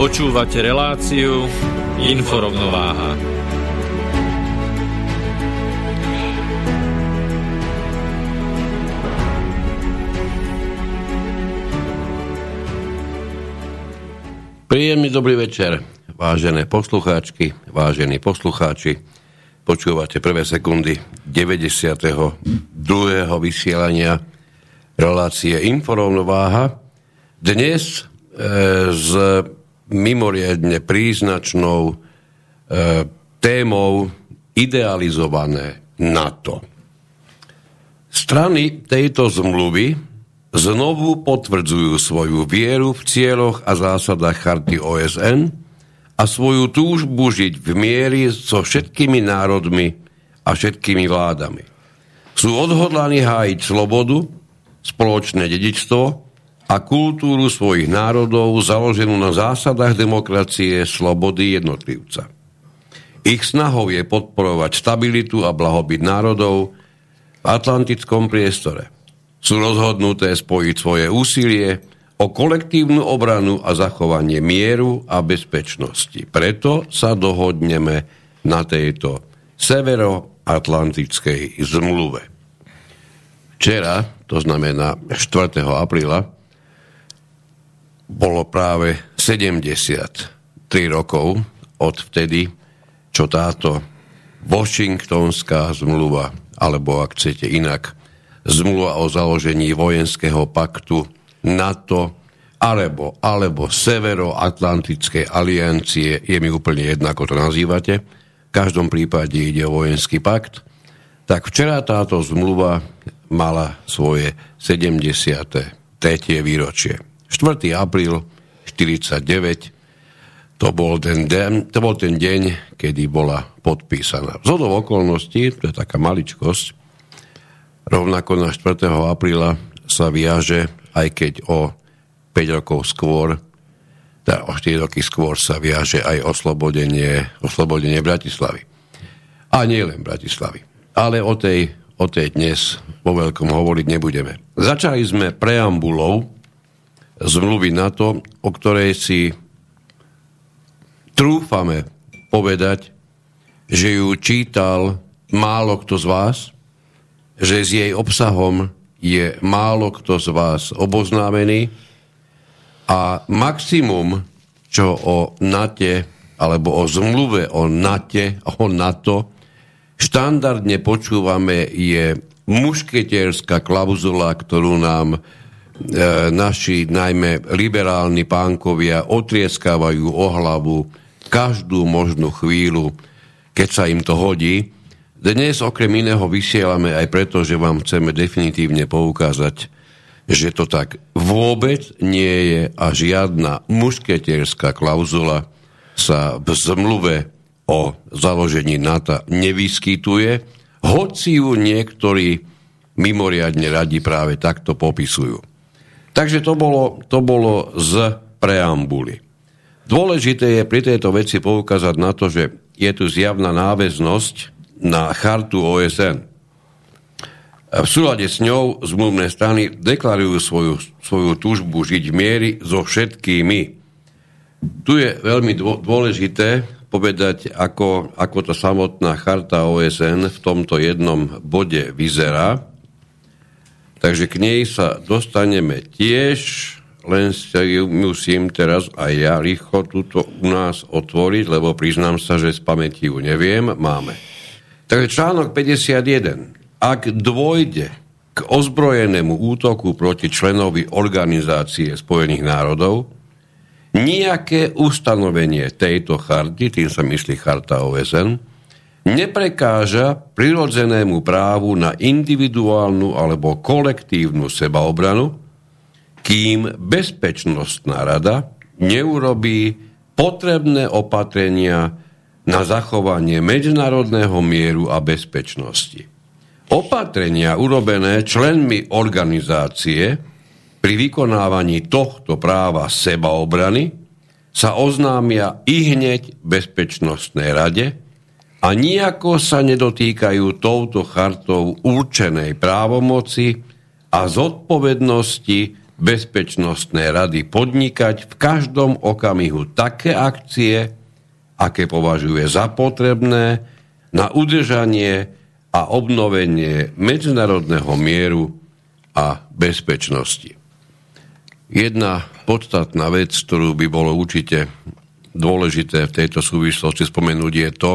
Počúvate reláciu Inforovnováha. Príjemný dobrý večer, vážené poslucháčky, vážení poslucháči. Počúvate prvé sekundy 92. vysielania relácie Inforovnováha. Dnes e, z mimoriadne príznačnou e, témou idealizované NATO. Strany tejto zmluvy znovu potvrdzujú svoju vieru v cieľoch a zásadách charty OSN a svoju túžbu žiť v miery so všetkými národmi a všetkými vládami. Sú odhodlaní hájiť slobodu, spoločné dedičstvo a kultúru svojich národov založenú na zásadách demokracie, slobody jednotlivca. Ich snahou je podporovať stabilitu a blahobyt národov v atlantickom priestore. Sú rozhodnuté spojiť svoje úsilie o kolektívnu obranu a zachovanie mieru a bezpečnosti. Preto sa dohodneme na tejto severoatlantickej zmluve. Včera, to znamená 4. apríla, bolo práve 73 rokov od vtedy, čo táto Washingtonská zmluva, alebo ak chcete inak, zmluva o založení vojenského paktu NATO alebo, alebo Severoatlantickej aliancie, je mi úplne jedno, ako to nazývate, v každom prípade ide o vojenský pakt, tak včera táto zmluva mala svoje 73. výročie. 4. apríl 49 to bol, ten deň, to bol ten deň, kedy bola podpísaná. Z okolností, to je taká maličkosť, rovnako na 4. apríla sa viaže, aj keď o 5 rokov skôr, teda o 4 roky skôr sa viaže aj oslobodenie, oslobodenie Bratislavy. A nie len Bratislavy. Ale o tej, o tej dnes vo veľkom hovoriť nebudeme. Začali sme preambulou zmluvy NATO, o ktorej si trúfame povedať, že ju čítal málo kto z vás, že s jej obsahom je málo kto z vás oboznámený a maximum, čo o NATE alebo o zmluve o NATE, o NATO, štandardne počúvame, je mušketierská klauzula, ktorú nám naši najmä liberálni pánkovia otrieskávajú o hlavu každú možnú chvíľu, keď sa im to hodí. Dnes okrem iného vysielame aj preto, že vám chceme definitívne poukázať, že to tak vôbec nie je a žiadna mušketierská klauzula sa v zmluve o založení NATO nevyskytuje, hoci ju niektorí mimoriadne radi práve takto popisujú. Takže to bolo, to bolo z preambuly. Dôležité je pri tejto veci poukázať na to, že je tu zjavná náväznosť na chartu OSN. V súlade s ňou zmluvné strany deklarujú svoju, svoju túžbu žiť v miery so všetkými. Tu je veľmi dôležité povedať, ako, ako to samotná charta OSN v tomto jednom bode vyzerá. Takže k nej sa dostaneme tiež len si musím teraz aj ja rýchlo túto u nás otvoriť, lebo priznám sa, že z pamäti ju neviem, máme. Takže článok 51. Ak dôjde k ozbrojenému útoku proti členovi Organizácie spojených národov, nejaké ustanovenie tejto charty, tým sa myslí charta OSN, neprekáža prirodzenému právu na individuálnu alebo kolektívnu sebaobranu, kým Bezpečnostná rada neurobí potrebné opatrenia na zachovanie medzinárodného mieru a bezpečnosti. Opatrenia urobené členmi organizácie pri vykonávaní tohto práva sebaobrany sa oznámia i hneď Bezpečnostnej rade a nijako sa nedotýkajú touto chartou určenej právomoci a zodpovednosti Bezpečnostnej rady podnikať v každom okamihu také akcie, aké považuje za potrebné na udržanie a obnovenie medzinárodného mieru a bezpečnosti. Jedna podstatná vec, ktorú by bolo určite dôležité v tejto súvislosti spomenúť, je to,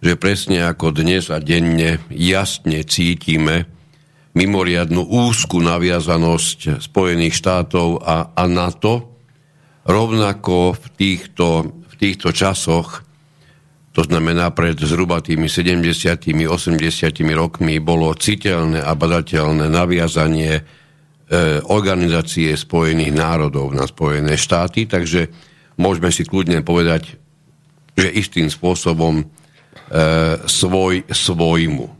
že presne ako dnes a denne jasne cítime mimoriadnu úzku naviazanosť Spojených štátov a, a NATO, rovnako v týchto, v týchto časoch, to znamená pred zhruba tými 70 80 rokmi, bolo citeľné a badateľné naviazanie e, Organizácie Spojených národov na Spojené štáty, takže môžeme si kľudne povedať, že istým spôsobom svoj svojmu.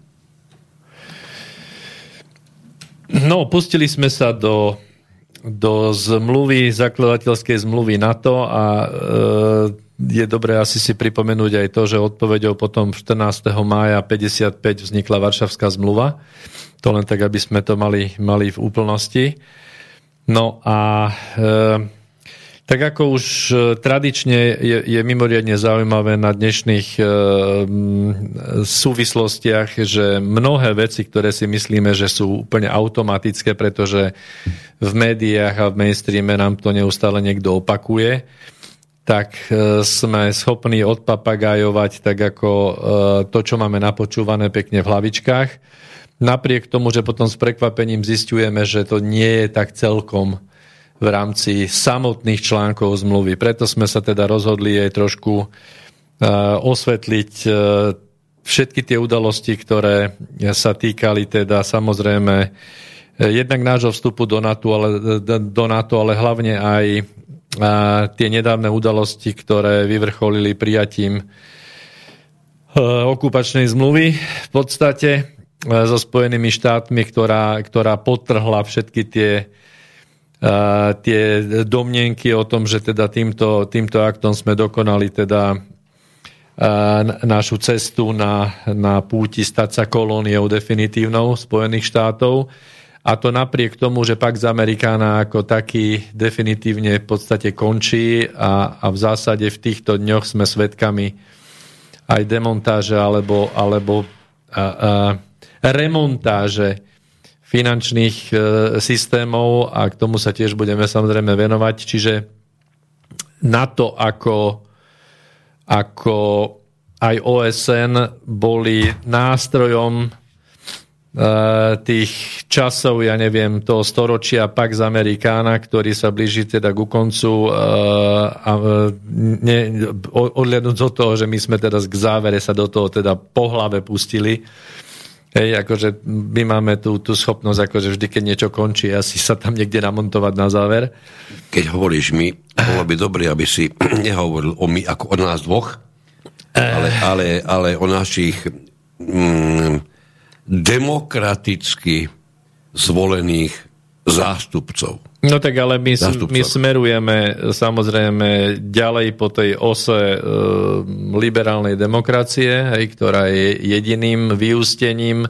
No, pustili sme sa do, do zmluvy, zakladateľskej zmluvy NATO a e, je dobré asi si pripomenúť aj to, že odpovedou potom 14. mája 55 vznikla Varšavská zmluva. To len tak, aby sme to mali, mali v úplnosti. No a e, tak ako už e, tradične je, je mimoriadne zaujímavé na dnešných e, súvislostiach, že mnohé veci, ktoré si myslíme, že sú úplne automatické, pretože v médiách a v mainstreame nám to neustále niekto opakuje, tak e, sme schopní odpapagajovať tak ako e, to, čo máme napočúvané pekne v hlavičkách. Napriek tomu, že potom s prekvapením zistujeme, že to nie je tak celkom v rámci samotných článkov zmluvy. Preto sme sa teda rozhodli aj trošku uh, osvetliť uh, všetky tie udalosti, ktoré sa týkali teda samozrejme uh, jednak nášho vstupu do NATO, ale, do NATO, ale hlavne aj tie nedávne udalosti, ktoré vyvrcholili prijatím okupačnej zmluvy v podstate so Spojenými štátmi, ktorá, ktorá potrhla všetky tie tie domnenky o tom, že teda týmto, týmto aktom sme dokonali teda našu cestu na, na púti stať sa kolóniou definitívnou Spojených štátov. A to napriek tomu, že pak z Amerikána ako taký definitívne v podstate končí a, a v zásade v týchto dňoch sme svedkami aj demontáže alebo, alebo a, a, remontáže finančných e, systémov a k tomu sa tiež budeme samozrejme venovať. Čiže na to, ako, ako aj OSN boli nástrojom e, tých časov, ja neviem, toho storočia Pax Americana, ktorý sa blíži teda ku koncu e, a ne, odliadnúť od toho, že my sme teda k závere sa do toho teda po hlave pustili, Hej, akože my máme tú, tú schopnosť, akože vždy, keď niečo končí, asi sa tam niekde namontovať na záver. Keď hovoríš my, bolo by dobre, aby si nehovoril o my ako o nás dvoch, ale, ale, ale o našich mm, demokraticky zvolených zástupcov. No tak ale my, my smerujeme samozrejme ďalej po tej ose e, liberálnej demokracie, hej, ktorá je jediným vyústením e,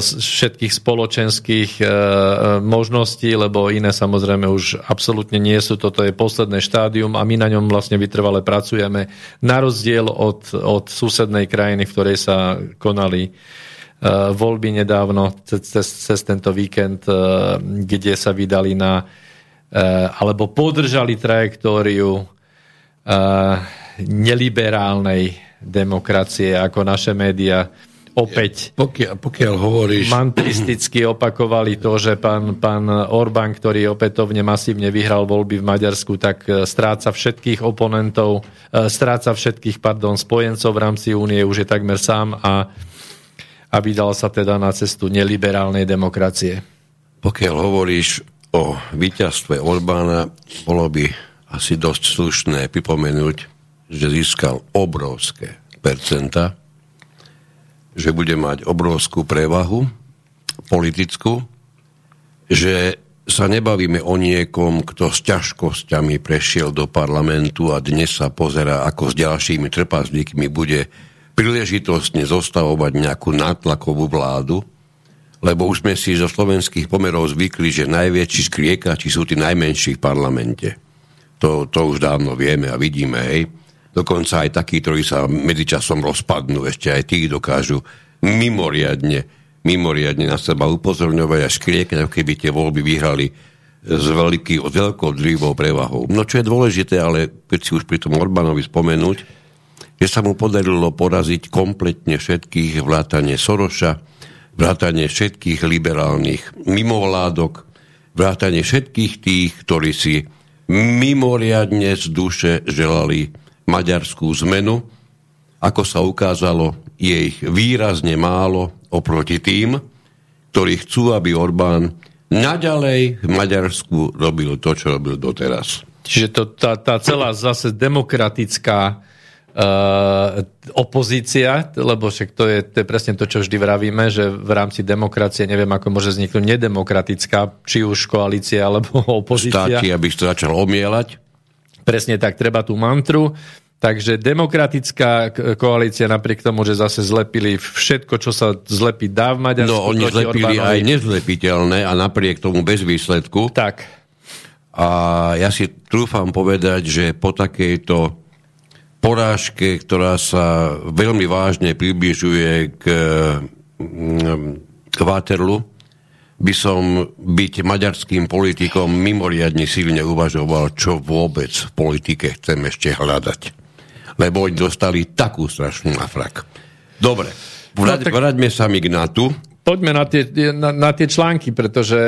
všetkých spoločenských e, možností, lebo iné samozrejme už absolútne nie sú. Toto je posledné štádium a my na ňom vlastne vytrvale pracujeme na rozdiel od, od susednej krajiny, v ktorej sa konali voľby nedávno, cez, cez tento víkend, eh, kde sa vydali na alebo podržali trajektóriu neliberálnej demokracie, ako naše médiá opäť pokiaľ, pokiaľ hovoríš... mantristicky opakovali to, že pán, pán Orbán, ktorý opätovne masívne vyhral voľby v Maďarsku, tak stráca všetkých oponentov, stráca všetkých, pardon, spojencov v rámci únie, už je takmer sám a, a vydal sa teda na cestu neliberálnej demokracie. Pokiaľ hovoríš o víťazstve Orbána, bolo by asi dosť slušné pripomenúť, že získal obrovské percenta že bude mať obrovskú prevahu politickú, že sa nebavíme o niekom, kto s ťažkosťami prešiel do parlamentu a dnes sa pozera, ako s ďalšími trpazlíkmi bude príležitostne zostavovať nejakú nátlakovú vládu, lebo už sme si zo slovenských pomerov zvykli, že najväčší skriekači sú tí najmenší v parlamente. To, to už dávno vieme a vidíme, hej dokonca aj takí, ktorí sa medzičasom rozpadnú, ešte aj tí dokážu mimoriadne, mimoriadne na seba upozorňovať a škriekať, ako keby tie voľby vyhrali s veľký, veľkou drivou prevahou. No čo je dôležité, ale keď si už pri tom Orbánovi spomenúť, že sa mu podarilo poraziť kompletne všetkých vrátane Soroša, vrátane všetkých liberálnych mimovládok, vrátane všetkých tých, ktorí si mimoriadne z duše želali maďarskú zmenu. Ako sa ukázalo, je ich výrazne málo oproti tým, ktorí chcú, aby Orbán naďalej v Maďarsku robil to, čo robil doteraz. Čiže to, tá, tá celá zase demokratická opozícia, lebo však to je, to je presne to, čo vždy vravíme, že v rámci demokracie neviem, ako môže vzniknúť nedemokratická, či už koalícia alebo opozícia. Štáti, aby to začal omielať. Presne tak, treba tú mantru. Takže demokratická koalícia napriek tomu, že zase zlepili všetko, čo sa zlepiť dá v Maďarsku. No, oni zlepili Orbánovi. aj nezlepiteľné a napriek tomu bez výsledku. Tak. A ja si trúfam povedať, že po takejto porážke, ktorá sa veľmi vážne približuje k, k Waterloo, by som byť maďarským politikom mimoriadne silne uvažoval, čo vôbec v politike chcem ešte hľadať. Lebo oni dostali takú strašnú nafrak. Dobre, vrať, no, tak... vráťme sa mi k NATO. Poďme na tie, na, na tie články, pretože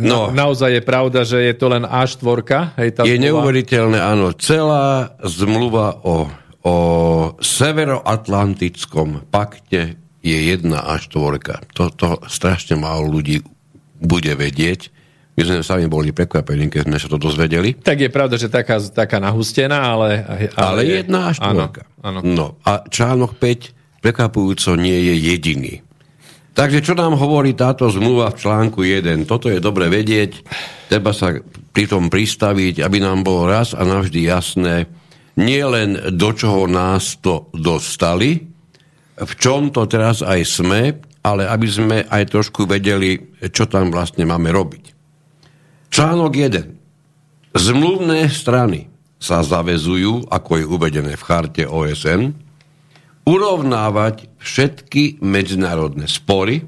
no. na, naozaj je pravda, že je to len A4. Hej, tá je zmluva. neuveriteľné, áno. Celá zmluva o, o severoatlantickom pakte je jedna a štvorka. Toto strašne málo ľudí bude vedieť. My sme sami boli prekvapení, keď sme sa to dozvedeli. Tak je pravda, že taká, taká nahustená, ale... Ale, ale jedna a štvorka. Áno, áno. No a článok 5 prekvapujúco nie je jediný. Takže čo nám hovorí táto zmluva v článku 1? Toto je dobre vedieť, treba sa pri tom pristaviť, aby nám bolo raz a navždy jasné, nie len do čoho nás to dostali, v čom to teraz aj sme, ale aby sme aj trošku vedeli, čo tam vlastne máme robiť. Článok 1. Zmluvné strany sa zavezujú, ako je uvedené v charte OSN, urovnávať všetky medzinárodné spory,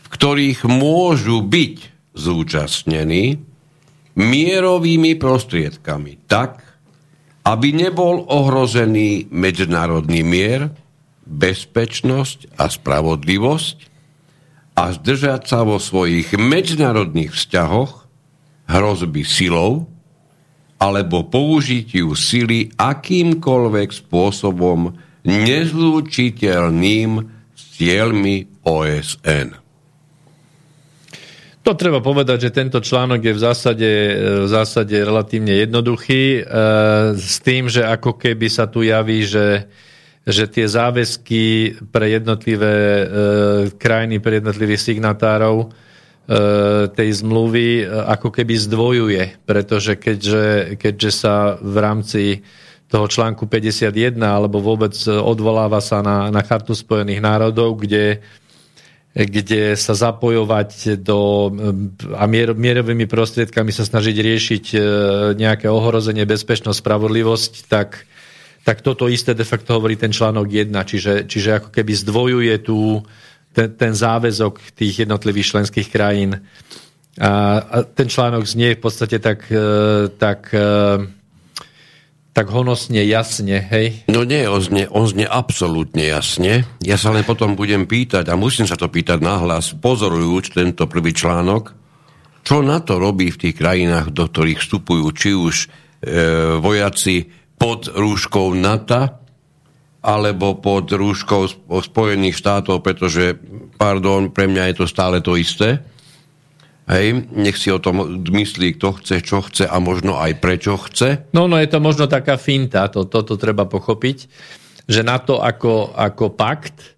v ktorých môžu byť zúčastnení mierovými prostriedkami tak, aby nebol ohrozený medzinárodný mier, bezpečnosť a spravodlivosť a zdržať sa vo svojich medzinárodných vzťahoch hrozby silou alebo použitiu sily akýmkoľvek spôsobom nezlúčiteľným s cieľmi OSN. To treba povedať, že tento článok je v zásade, v zásade relatívne jednoduchý, e, s tým, že ako keby sa tu javí, že že tie záväzky pre jednotlivé e, krajiny, pre jednotlivých signatárov e, tej zmluvy e, ako keby zdvojuje, pretože keďže, keďže sa v rámci toho článku 51 alebo vôbec odvoláva sa na, na chartu Spojených národov, kde kde sa zapojovať do a mier, mierovými prostriedkami sa snažiť riešiť e, nejaké ohrozenie, bezpečnosť, spravodlivosť, tak tak toto isté de facto hovorí ten článok 1, čiže, čiže ako keby zdvojuje tu ten, ten záväzok tých jednotlivých členských krajín. A, a ten článok znie v podstate tak, e, tak, e, tak honosne jasne, hej? No nie, on znie, on znie absolútne jasne. Ja sa len potom budem pýtať, a musím sa to pýtať nahlas, pozorujúc tento prvý článok, čo na to robí v tých krajinách, do ktorých vstupujú či už e, vojaci pod rúškou NATO, alebo pod rúškou Spojených štátov, pretože, pardon, pre mňa je to stále to isté. Hej, nech si o tom myslí, kto chce, čo chce a možno aj prečo chce. No, no je to možno taká finta, to, toto treba pochopiť, že na to ako, ako pakt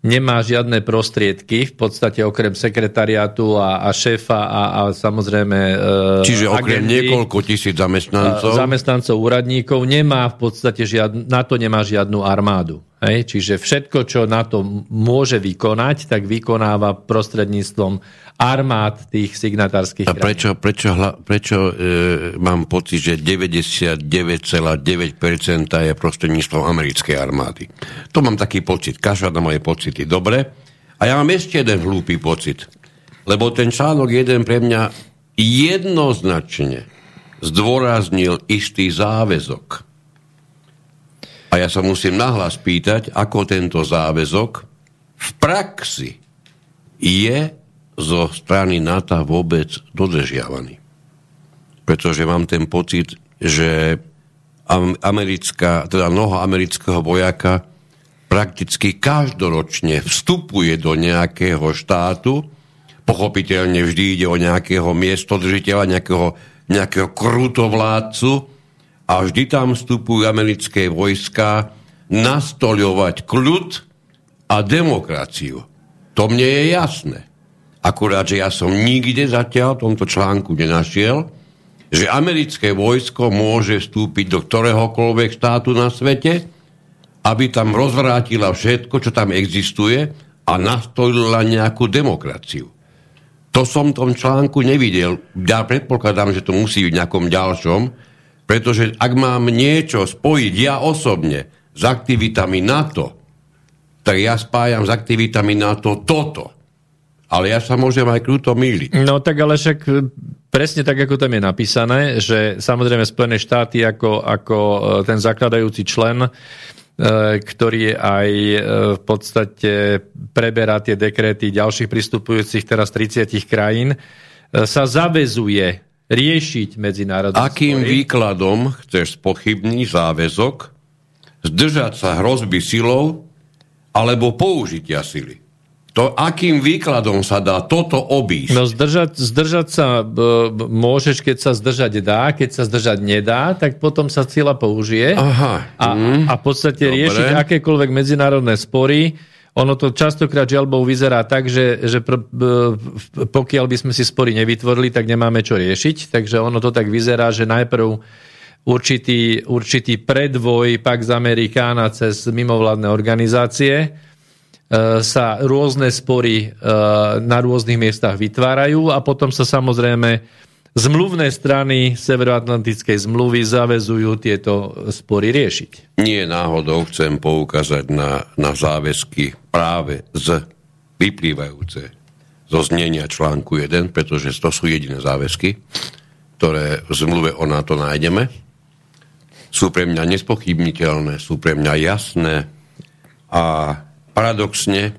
nemá žiadne prostriedky, v podstate okrem sekretariátu a, a šéfa a, a samozrejme e, Čiže okrem agendy, niekoľko tisíc zamestnancov? Zamestnancov, úradníkov, nemá v podstate žiadnu, na to nemá žiadnu armádu. Hej? Čiže všetko, čo na to môže vykonať, tak vykonáva prostredníctvom armád tých signatárskych A prečo, prečo, prečo e, mám pocit, že 99,9% je prostredníctvom americkej armády? To mám taký pocit. Kaša na moje pocity. Dobre. A ja mám ešte jeden hlúpy pocit. Lebo ten článok jeden pre mňa jednoznačne zdôraznil istý záväzok a ja sa musím nahlas pýtať, ako tento záväzok v praxi je zo strany NATO vôbec dodržiavaný. Pretože mám ten pocit, že americká, teda mnoho amerického vojaka prakticky každoročne vstupuje do nejakého štátu, pochopiteľne vždy ide o nejakého miestodržiteľa, nejakého, nejakého krutovládcu, a vždy tam vstupujú americké vojska nastoľovať kľud a demokraciu. To mne je jasné. Akurát, že ja som nikde zatiaľ v tomto článku nenašiel, že americké vojsko môže vstúpiť do ktoréhokoľvek štátu na svete, aby tam rozvrátila všetko, čo tam existuje a nastolila nejakú demokraciu. To som v tom článku nevidel. Ja predpokladám, že to musí byť v nejakom ďalšom, pretože ak mám niečo spojiť ja osobne s aktivitami NATO, tak ja spájam s aktivitami NATO toto. Ale ja sa môžem aj krúto míliť. No tak ale však presne tak, ako tam je napísané, že samozrejme Spojené štáty ako, ako e, ten zakladajúci člen, e, ktorý aj e, v podstate preberá tie dekréty ďalších pristupujúcich teraz 30 krajín, sa zavezuje riešiť medzinárodné Akým spory. výkladom chceš spochybniť záväzok zdržať sa hrozby silou alebo použitia sily? To, akým výkladom sa dá toto obísť? No zdržať, zdržať sa b, b, môžeš, keď sa zdržať dá, keď sa zdržať nedá, tak potom sa sila použije. Aha. A, mm. a v podstate Dobre. riešiť akékoľvek medzinárodné spory ono to častokrát žiaľbou vyzerá tak, že, že pr- pokiaľ by sme si spory nevytvorili, tak nemáme čo riešiť. Takže ono to tak vyzerá, že najprv určitý, určitý predvoj Pax Americana cez mimovládne organizácie e, sa rôzne spory e, na rôznych miestach vytvárajú a potom sa samozrejme Zmluvné strany Severoatlantickej zmluvy zavezujú tieto spory riešiť. Nie náhodou chcem poukázať na, na záväzky práve z vyplývajúce zo znenia článku 1, pretože to sú jediné záväzky, ktoré v zmluve o NATO nájdeme. Sú pre mňa nespochybniteľné, sú pre mňa jasné a paradoxne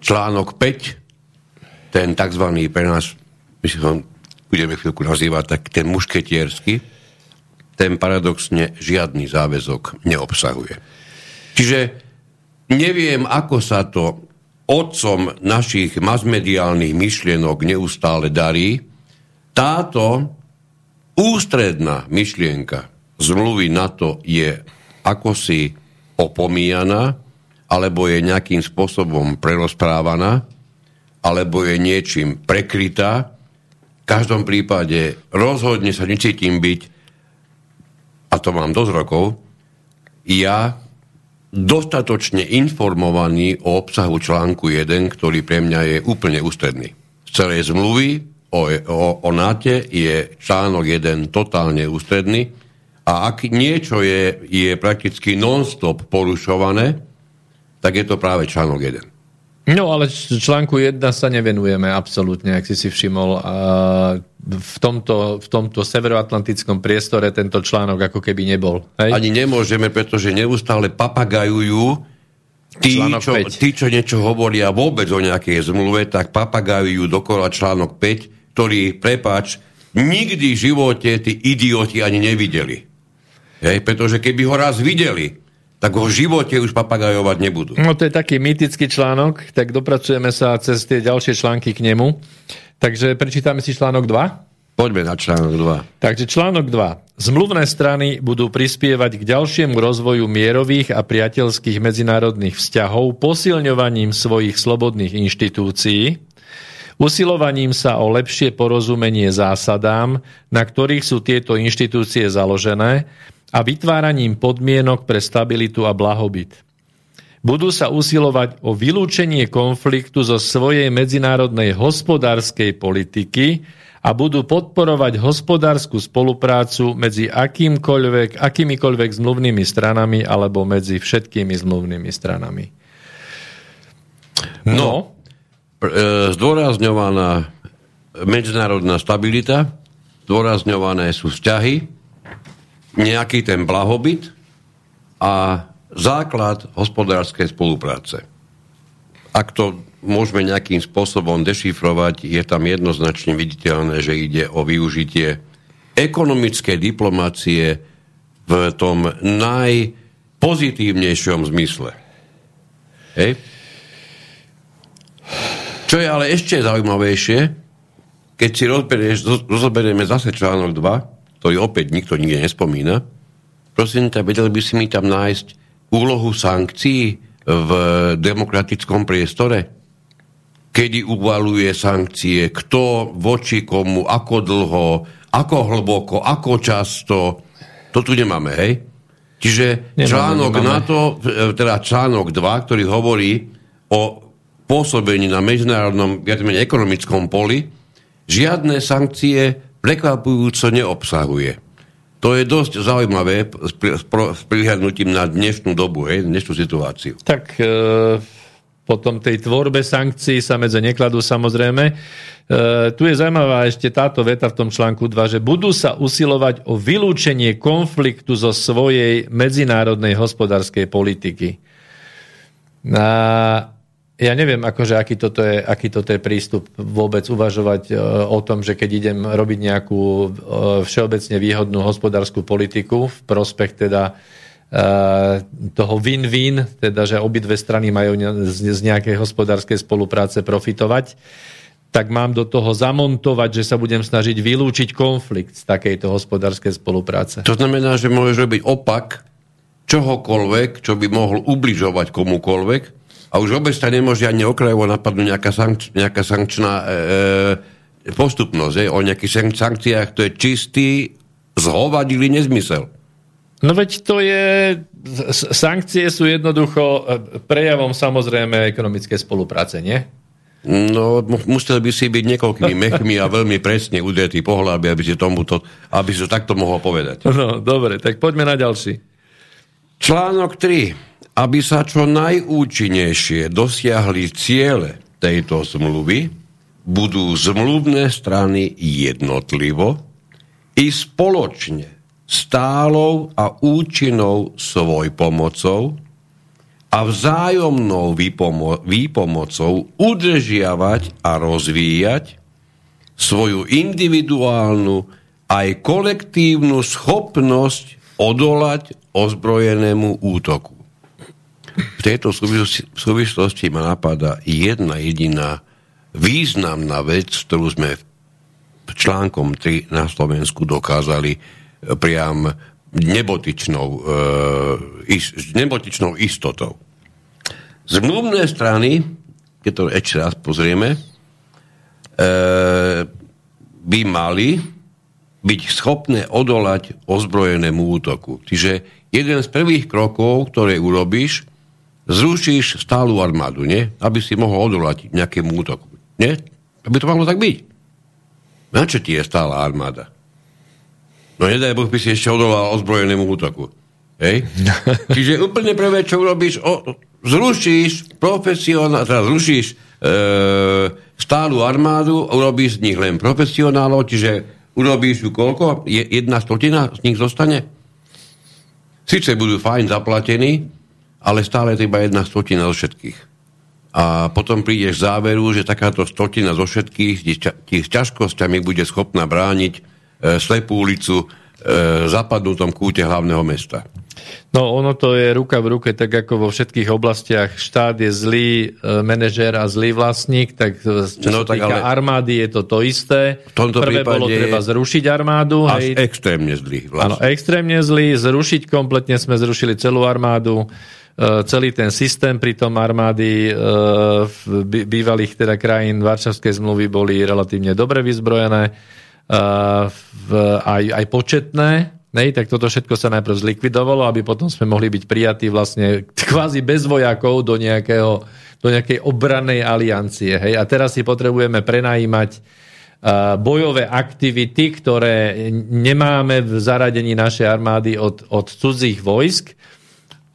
článok 5, ten tzv. pre nás, myslím, budeme chvíľku nazývať, tak ten mušketiersky, ten paradoxne žiadny záväzok neobsahuje. Čiže neviem, ako sa to otcom našich masmediálnych myšlienok neustále darí. Táto ústredná myšlienka zmluvy NATO je ako si opomíjaná, alebo je nejakým spôsobom prerozprávaná, alebo je niečím prekrytá, v každom prípade rozhodne sa necítim byť, a to mám dosť rokov, ja dostatočne informovaný o obsahu článku 1, ktorý pre mňa je úplne ústredný. Z celej zmluvy o, o, o NATE je článok 1 totálne ústredný a ak niečo je, je prakticky non-stop porušované, tak je to práve článok 1. No ale článku 1 sa nevenujeme absolútne, ak si si všimol. A v tomto, v tomto severoatlantickom priestore tento článok ako keby nebol. Hej? Ani nemôžeme, pretože neustále papagajujú tí čo, tí, čo niečo hovoria vôbec o nejakej zmluve, tak papagajujú dokola článok 5, ktorý, prepáč, nikdy v živote tí idioti ani nevideli. Hej? Pretože keby ho raz videli, tak ho v živote už papagajovať nebudú. No to je taký mýtický článok, tak dopracujeme sa cez tie ďalšie články k nemu. Takže prečítame si článok 2. Poďme na článok 2. Takže článok 2. Zmluvné strany budú prispievať k ďalšiemu rozvoju mierových a priateľských medzinárodných vzťahov posilňovaním svojich slobodných inštitúcií, usilovaním sa o lepšie porozumenie zásadám, na ktorých sú tieto inštitúcie založené a vytváraním podmienok pre stabilitu a blahobyt. Budú sa usilovať o vylúčenie konfliktu zo svojej medzinárodnej hospodárskej politiky a budú podporovať hospodárskú spoluprácu medzi akýmkoľvek, akýmikoľvek zmluvnými stranami alebo medzi všetkými zmluvnými stranami. No, no e, zdôrazňovaná medzinárodná stabilita, zdôrazňované sú vzťahy, nejaký ten blahobyt a základ hospodárskej spolupráce. Ak to môžeme nejakým spôsobom dešifrovať, je tam jednoznačne viditeľné, že ide o využitie ekonomickej diplomácie v tom najpozitívnejšom zmysle. Hej? Čo je ale ešte zaujímavejšie, keď si rozoberieme zase článok 2, ktorý opäť nikto nikde nespomína, prosím ťa, vedeli by si mi tam nájsť úlohu sankcií v demokratickom priestore? Kedy uvaluje sankcie, kto, voči komu, ako dlho, ako hlboko, ako často. To tu nemáme, hej? Čiže nemáme, článok nemáme. na to, teda článok 2, ktorý hovorí o pôsobení na medzinárodnom, viac menej ekonomickom poli, žiadne sankcie prekvapujúco neobsahuje. To je dosť zaujímavé s prihľadnutím na dnešnú dobu, hej, dnešnú situáciu. Tak e, potom tej tvorbe sankcií sa medze nekladú samozrejme. E, tu je zaujímavá ešte táto veta v tom článku 2, že budú sa usilovať o vylúčenie konfliktu zo svojej medzinárodnej hospodárskej politiky. A ja neviem, akože, aký, toto je, aký toto je prístup vôbec uvažovať e, o tom, že keď idem robiť nejakú e, všeobecne výhodnú hospodárskú politiku v prospech teda e, toho win-win, teda že obidve strany majú z nejakej hospodárskej spolupráce profitovať, tak mám do toho zamontovať, že sa budem snažiť vylúčiť konflikt z takejto hospodárskej spolupráce. To znamená, že môžeš robiť opak čohokoľvek, čo by mohol ubližovať komukoľvek, a už vôbec sa nemôže ani okrajovo napadnúť nejaká, sankč, nejaká sankčná e, e postupnosť. Je? O nejakých sankciách to je čistý zhovadilý nezmysel. No veď to je... Sankcie sú jednoducho e, prejavom samozrejme ekonomickej spolupráce, nie? No, musel by si byť niekoľkými mechmi a veľmi presne udretý po hlabe, aby si, tomuto, aby si to takto mohol povedať. No, dobre, tak poďme na ďalší. Článok 3 aby sa čo najúčinnejšie dosiahli ciele tejto zmluvy, budú zmluvné strany jednotlivo i spoločne stálou a účinnou svoj pomocou a vzájomnou výpomo- výpomocou udržiavať a rozvíjať svoju individuálnu aj kolektívnu schopnosť odolať ozbrojenému útoku. V tejto súvislosti, ma napadá jedna jediná významná vec, ktorú sme článkom 3 na Slovensku dokázali e, priam nebotičnou, e, is, nebotičnou istotou. Zmluvné strany, keď to ešte raz pozrieme, e, by mali byť schopné odolať ozbrojenému útoku. Čiže jeden z prvých krokov, ktoré urobíš, zrušíš stálu armádu, nie? Aby si mohol odolať nejakému útoku. Nie? Aby to malo tak byť. Na čo ti je stála armáda? No nedaj Boh by si ešte odolal ozbrojenému útoku. Hej? Čiže úplne prvé, čo urobíš, o, zrušíš profesionál, teda zrušíš e, stálu armádu, urobíš z nich len profesionálov, čiže urobíš ju koľko? Je, jedna stotina z nich zostane? Sice budú fajn zaplatení, ale stále je to iba jedna stotina zo všetkých. A potom prídeš k záveru, že takáto stotina zo všetkých ti s ťažkosťami bude schopná brániť e, slepú ulicu e, zapadnutom kúte hlavného mesta. No ono to je ruka v ruke, tak ako vo všetkých oblastiach štát je zlý e, manažér a zlý vlastník, tak e, čo no, sa tak týka ale... armády je to to isté. V tomto Prvé bolo treba zrušiť armádu. Až hej. extrémne zlý. Vlastne. Áno, extrémne zlý, zrušiť kompletne sme zrušili celú armádu celý ten systém pritom armády v bývalých teda krajín Varšavskej zmluvy boli relatívne dobre vyzbrojené, aj, aj početné, Nej, tak toto všetko sa najprv zlikvidovalo, aby potom sme mohli byť prijatí vlastne kvázi bez vojakov do, nejakého, do nejakej obranej aliancie. Hej? A teraz si potrebujeme prenajímať bojové aktivity, ktoré nemáme v zaradení našej armády od, od cudzích vojsk.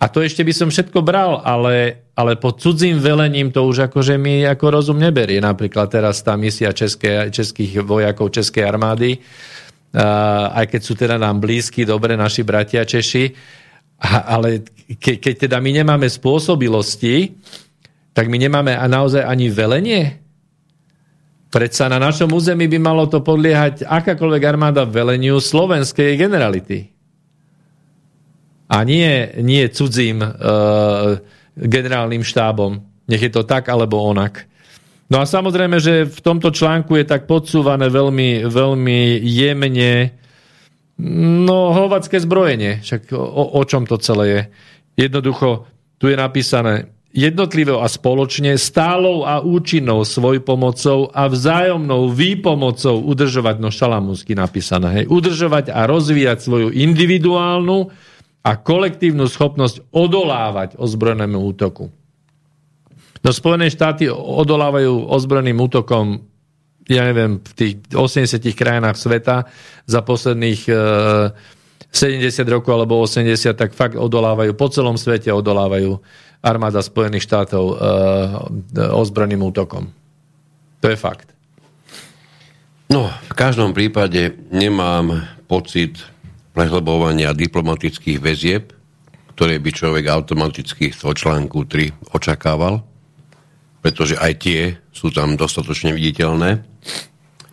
A to ešte by som všetko bral, ale, ale pod cudzím velením to už akože mi ako rozum neberie. Napríklad teraz tá misia české, českých vojakov Českej armády, aj keď sú teda nám blízki, dobre, naši bratia Češi, ale ke, keď teda my nemáme spôsobilosti, tak my nemáme a naozaj ani velenie. Predsa na našom území by malo to podliehať akákoľvek armáda veleniu slovenskej generality. A nie, nie cudzím uh, generálnym štábom. Nech je to tak alebo onak. No a samozrejme, že v tomto článku je tak podsúvané veľmi, veľmi jemne no hovadské zbrojenie. Však o, o čom to celé je? Jednoducho, tu je napísané jednotlivo a spoločne, stálou a účinnou svojpomocou a vzájomnou výpomocou udržovať, no šalamúsky napísané, hej, udržovať a rozvíjať svoju individuálnu a kolektívnu schopnosť odolávať ozbrojenému útoku. No Spojené štáty odolávajú ozbrojeným útokom ja neviem, v tých 80 krajinách sveta za posledných e, 70 rokov alebo 80, tak fakt odolávajú, po celom svete odolávajú armáda Spojených štátov e, ozbrojeným útokom. To je fakt. No, v každom prípade nemám pocit prehlbovania diplomatických väzieb, ktoré by človek automaticky z článku 3 očakával pretože aj tie sú tam dostatočne viditeľné.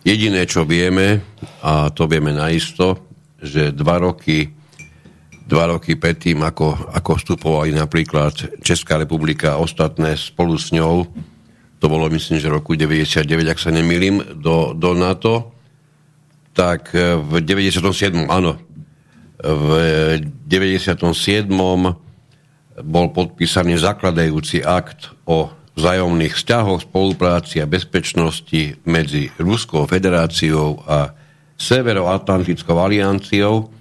Jediné, čo vieme, a to vieme naisto, že dva roky, dva roky predtým, ako, ako vstupovali napríklad Česká republika a ostatné spolu s ňou, to bolo myslím, že roku 99, ak sa nemýlim, do, do NATO, tak v 97. áno, v 97. bol podpísaný zakladajúci akt o vzájomných vzťahoch, spolupráci a bezpečnosti medzi Ruskou federáciou a Severoatlantickou alianciou.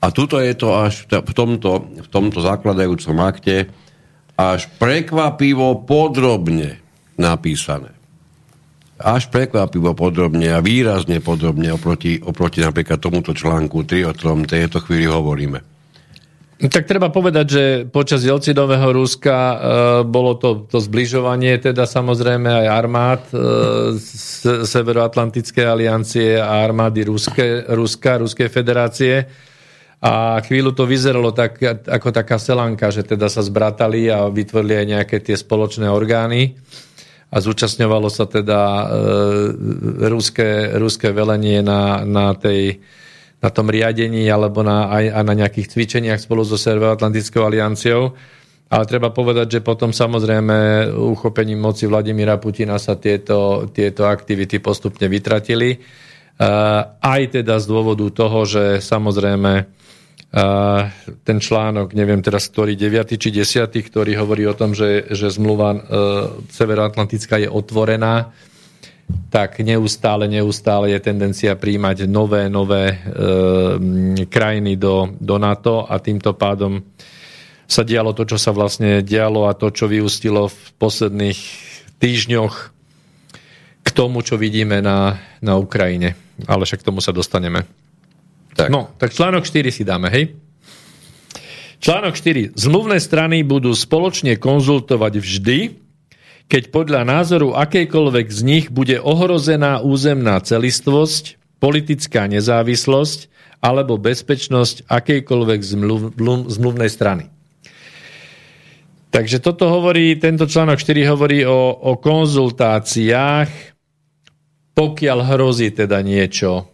A tuto je to až v tomto, v tomto zakladajúcom akte až prekvapivo podrobne napísané. Až prekvapivo podrobne a výrazne podrobne oproti, oproti napríklad tomuto článku 3, o ktorom tejto chvíli hovoríme. Tak treba povedať, že počas Jelcinového Ruska e, bolo to, to zbližovanie, teda samozrejme aj armád e, Severoatlantickej aliancie a armády Ruske, Ruska, Ruskej federácie. A chvíľu to vyzeralo tak, ako taká selanka, že teda sa zbratali a vytvorili aj nejaké tie spoločné orgány a zúčastňovalo sa teda e, ruské, ruské velenie na, na tej na tom riadení alebo na, aj, aj na nejakých cvičeniach spolu so Severoatlantickou alianciou. Ale treba povedať, že potom samozrejme uchopením moci Vladimíra Putina sa tieto, tieto aktivity postupne vytratili. Uh, aj teda z dôvodu toho, že samozrejme ten článok, neviem teraz, ktorý 9. či 10., ktorý hovorí o tom, že, že zmluva uh, Severoatlantická je otvorená, tak neustále, neustále je tendencia príjmať nové, nové e, krajiny do, do NATO a týmto pádom sa dialo to, čo sa vlastne dialo a to, čo vyústilo v posledných týždňoch k tomu, čo vidíme na, na Ukrajine. Ale však k tomu sa dostaneme. Tak. No, tak článok 4 si dáme, hej? Článok 4. Zmluvné strany budú spoločne konzultovať vždy, keď podľa názoru akejkoľvek z nich bude ohrozená územná celistvosť, politická nezávislosť alebo bezpečnosť akejkoľvek zmluv, zmluvnej strany. Takže toto hovorí, tento článok 4 hovorí o, o konzultáciách, pokiaľ hrozí teda niečo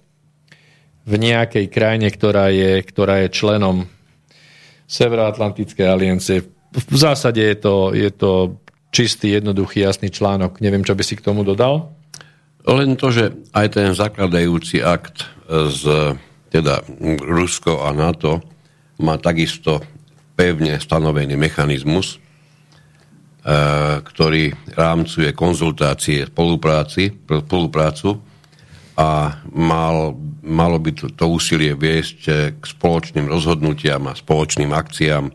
v nejakej krajine, ktorá je, ktorá je členom Severoatlantickej aliancie. V zásade je to, je to čistý, jednoduchý, jasný článok. Neviem, čo by si k tomu dodal? Len to, že aj ten zakladajúci akt z teda Rusko a NATO má takisto pevne stanovený mechanizmus, e, ktorý rámcuje konzultácie, spolupráci, spoluprácu a mal, malo by to, to úsilie viesť eh, k spoločným rozhodnutiam a spoločným akciám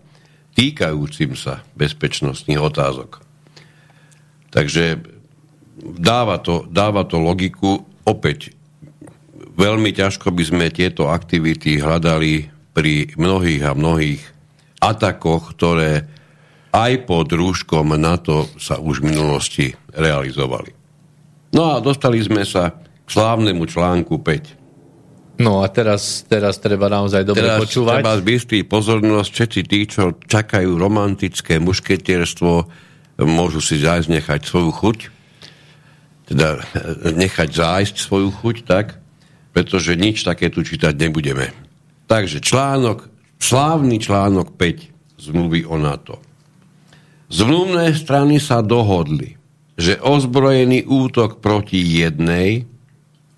týkajúcim sa bezpečnostných otázok. Takže dáva to, dáva to logiku. Opäť, veľmi ťažko by sme tieto aktivity hľadali pri mnohých a mnohých atakoch, ktoré aj pod rúškom NATO sa už v minulosti realizovali. No a dostali sme sa slávnemu článku 5. No a teraz, teraz treba naozaj dobre teraz počúvať. treba zbystriť pozornosť. Všetci tí, čo čakajú romantické mušketierstvo, môžu si zájsť nechať svoju chuť. Teda eh, nechať zájsť svoju chuť, tak? Pretože nič také tu čítať nebudeme. Takže článok, slávny článok 5 zmluvy o NATO. Zmluvné strany sa dohodli, že ozbrojený útok proti jednej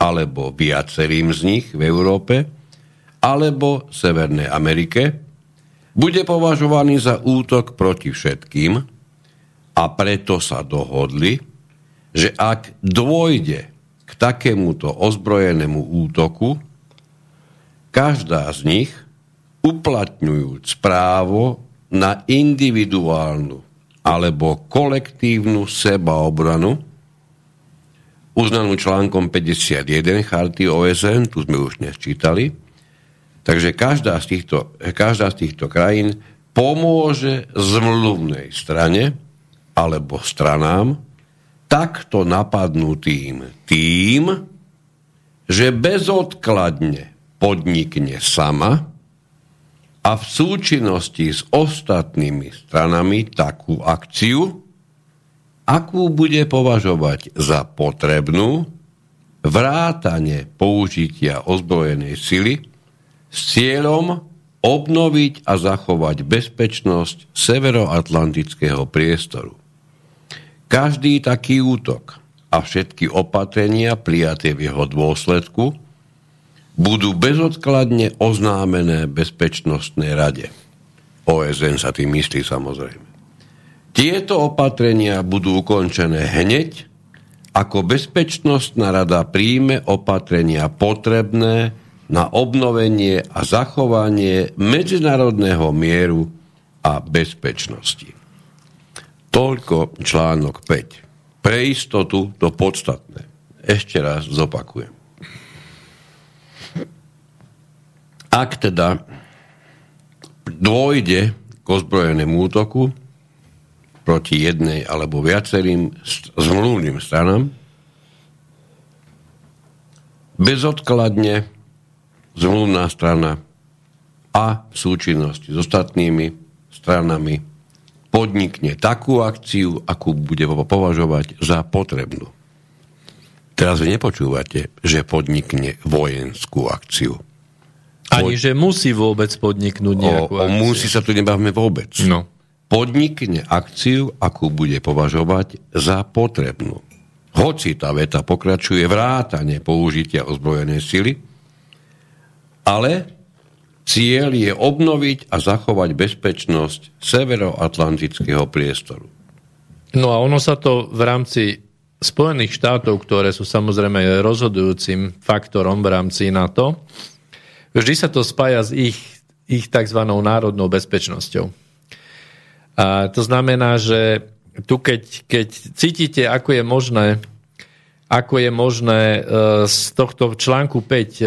alebo viacerým z nich v Európe, alebo Severnej Amerike, bude považovaný za útok proti všetkým a preto sa dohodli, že ak dôjde k takémuto ozbrojenému útoku, každá z nich, uplatňujúc právo na individuálnu alebo kolektívnu sebaobranu, uznanú článkom 51 Charty OSN, tu sme už dnes čítali. Takže každá z týchto, každá z týchto krajín pomôže zmluvnej strane alebo stranám takto napadnutým tým, že bezodkladne podnikne sama a v súčinnosti s ostatnými stranami takú akciu, akú bude považovať za potrebnú vrátane použitia ozbrojenej sily s cieľom obnoviť a zachovať bezpečnosť severoatlantického priestoru. Každý taký útok a všetky opatrenia prijaté v jeho dôsledku budú bezodkladne oznámené Bezpečnostnej rade. OSN sa tým myslí samozrejme. Tieto opatrenia budú ukončené hneď, ako Bezpečnostná rada príjme opatrenia potrebné na obnovenie a zachovanie medzinárodného mieru a bezpečnosti. Toľko článok 5. Pre istotu to podstatné. Ešte raz zopakujem. Ak teda dôjde k ozbrojenému útoku, proti jednej alebo viacerým zmluvným stranám, bezodkladne zmluvná strana a v súčinnosti s ostatnými stranami podnikne takú akciu, akú bude považovať za potrebnú. Teraz vy nepočúvate, že podnikne vojenskú akciu. Ani, že musí vôbec podniknúť nejakú o, o musí sa tu nebavme vôbec. No podnikne akciu, akú bude považovať za potrebnú. Hoci tá veta pokračuje vrátane použitia ozbrojenej sily, ale cieľ je obnoviť a zachovať bezpečnosť severoatlantického priestoru. No a ono sa to v rámci Spojených štátov, ktoré sú samozrejme rozhodujúcim faktorom v rámci NATO, vždy sa to spája s ich, ich tzv. národnou bezpečnosťou. A to znamená, že tu keď, keď cítite, ako je možné ako je možné e, z tohto článku 5 e,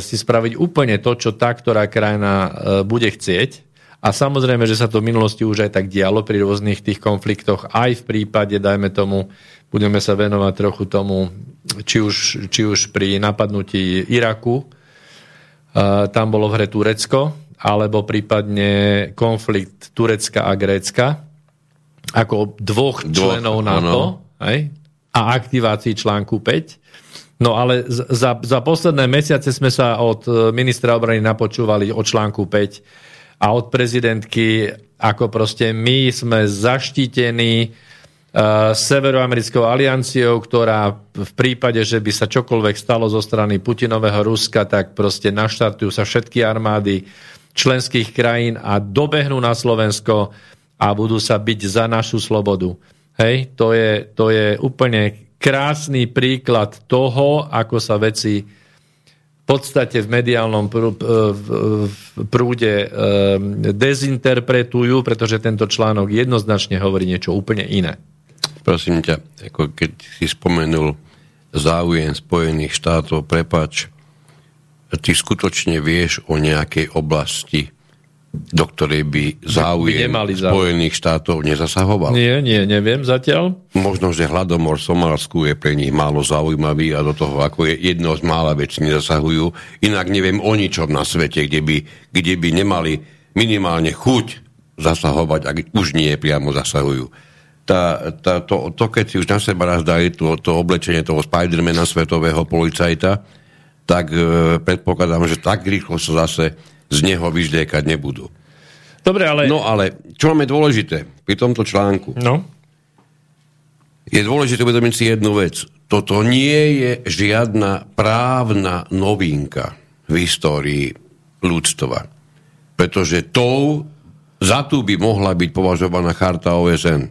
si spraviť úplne to, čo tá, ktorá krajina e, bude chcieť. A samozrejme, že sa to v minulosti už aj tak dialo pri rôznych tých konfliktoch, aj v prípade, dajme tomu, budeme sa venovať trochu tomu, či už, či už pri napadnutí Iraku, tam bolo v hre Turecko, alebo prípadne konflikt Turecka a Grécka, ako dvoch členov Dvoch, NATO aj, a aktivácii článku 5. No ale za, za posledné mesiace sme sa od e, ministra obrany napočúvali o článku 5 a od prezidentky, ako proste my sme zaštítení uh, Severoamerickou alianciou, ktorá v prípade, že by sa čokoľvek stalo zo strany Putinového Ruska, tak proste naštartujú sa všetky armády členských krajín a dobehnú na Slovensko a budú sa byť za našu slobodu. Hej, to je, to je úplne krásny príklad toho, ako sa veci v podstate v mediálnom prúde ehm, dezinterpretujú, pretože tento článok jednoznačne hovorí niečo úplne iné. Prosím ťa, ako keď si spomenul záujem Spojených štátov, prepač, ty skutočne vieš o nejakej oblasti, do ktorej by záujem by Spojených štátov nezasahoval? Nie, nie, neviem zatiaľ. Možno, že hladomor v Somálsku je pre nich málo zaujímavý a do toho ako je jedno z mála vecí nezasahujú. Inak neviem o ničom na svete, kde by, kde by nemali minimálne chuť zasahovať, ak už nie priamo zasahujú. Tá, tá, to, to, keď si už na seba raz dali to, to oblečenie toho Spidermana, svetového policajta, tak e, predpokladám, že tak rýchlo sa zase z neho vyžliekať nebudú. Dobre, ale... No ale, čo máme dôležité pri tomto článku? No. Je dôležité uvedomiť si jednu vec. Toto nie je žiadna právna novinka v histórii ľudstva. Pretože tou, za tú by mohla byť považovaná charta OSN. E,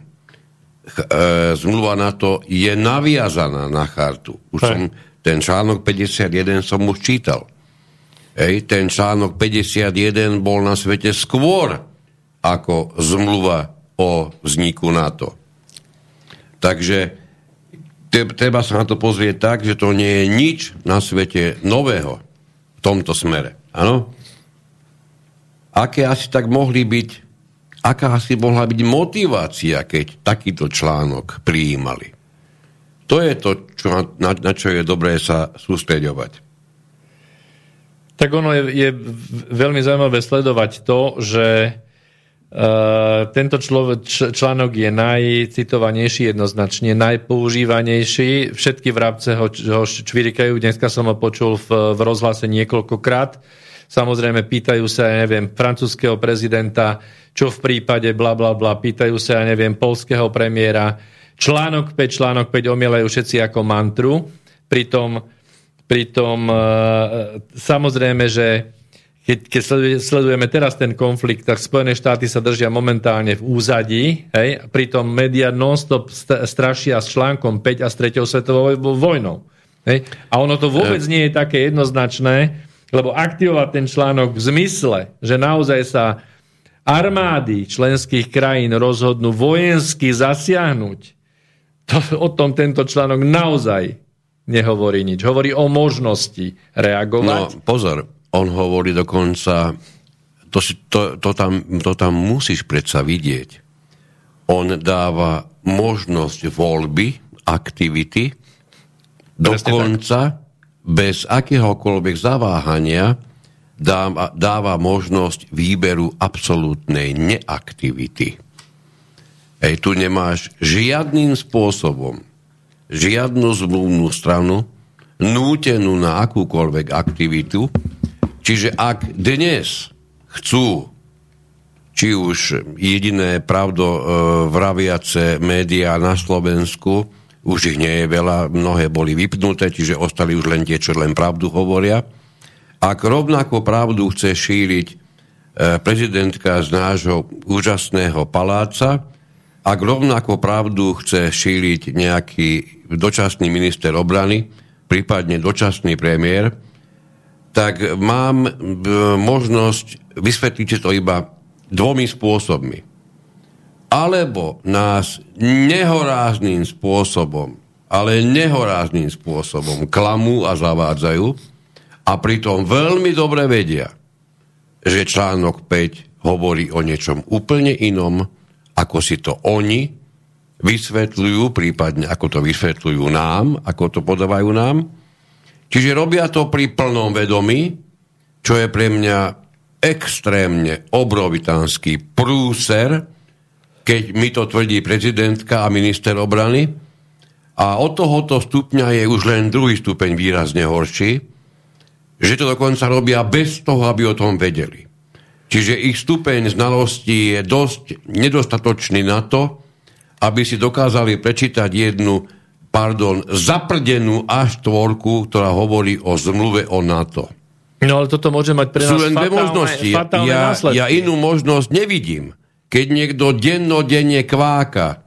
zmluva na to je naviazaná na chartu. Už som, ten článok 51 som už čítal. Hej, ten článok 51 bol na svete skôr ako zmluva o vzniku NATO. Takže treba sa na to pozrieť tak, že to nie je nič na svete nového v tomto smere. Áno? Aké asi tak mohli byť, aká asi mohla byť motivácia, keď takýto článok prijímali? To je to, čo, na, na čo je dobré sa sústreďovať. Tak ono je, je veľmi zaujímavé sledovať to, že Uh, tento člo, č, článok je najcitovanejší, jednoznačne najpoužívanejší. Všetky vrabce ho, ho čvirikajú. Dneska som ho počul v, v rozhlase niekoľkokrát. Samozrejme, pýtajú sa, ja neviem, francúzského prezidenta, čo v prípade bla bla bla, pýtajú sa, ja neviem, polského premiéra. Článok 5, článok 5 omielajú všetci ako mantru. Pritom Pritom e, samozrejme, že keď, keď sledujeme teraz ten konflikt, tak Spojené štáty sa držia momentálne v úzadí, hej, pritom média non-stop strašia s článkom 5 a s 3. svetovou vojnou. Hej. A ono to vôbec nie je také jednoznačné, lebo aktivovať ten článok v zmysle, že naozaj sa armády členských krajín rozhodnú vojensky zasiahnuť, to, o tom tento článok naozaj nehovorí nič. Hovorí o možnosti reagovať. No, pozor, on hovorí dokonca, to, si, to, to, tam, to tam musíš predsa vidieť. On dáva možnosť voľby, aktivity, dokonca bez akéhokoľvek zaváhania dáva, dáva možnosť výberu absolútnej neaktivity. Ej, tu nemáš žiadnym spôsobom žiadnu zmluvnú stranu nútenú na akúkoľvek aktivitu. Čiže ak dnes chcú či už jediné pravdo e, médiá na Slovensku, už ich nie je veľa, mnohé boli vypnuté, čiže ostali už len tie, čo len pravdu hovoria. Ak rovnako pravdu chce šíriť e, prezidentka z nášho úžasného paláca, ak rovnako pravdu chce šíriť nejaký dočasný minister obrany, prípadne dočasný premiér, tak mám e, možnosť vysvetliť to iba dvomi spôsobmi. Alebo nás nehorázným spôsobom, ale nehorázným spôsobom klamú a zavádzajú a pritom veľmi dobre vedia, že článok 5 hovorí o niečom úplne inom, ako si to oni vysvetľujú, prípadne ako to vysvetľujú nám, ako to podávajú nám. Čiže robia to pri plnom vedomí, čo je pre mňa extrémne obrovitánsky prúser, keď mi to tvrdí prezidentka a minister obrany. A od tohoto stupňa je už len druhý stupeň výrazne horší, že to dokonca robia bez toho, aby o tom vedeli. Čiže ich stupeň znalostí je dosť nedostatočný na to, aby si dokázali prečítať jednu, pardon, zaprdenú až tvorku, ktorá hovorí o zmluve o NATO. No ale toto môže mať pre nás Sú len dve fatálne, možnosti. fatálne Ja, následky. ja inú možnosť nevidím. Keď niekto dennodenne kváka,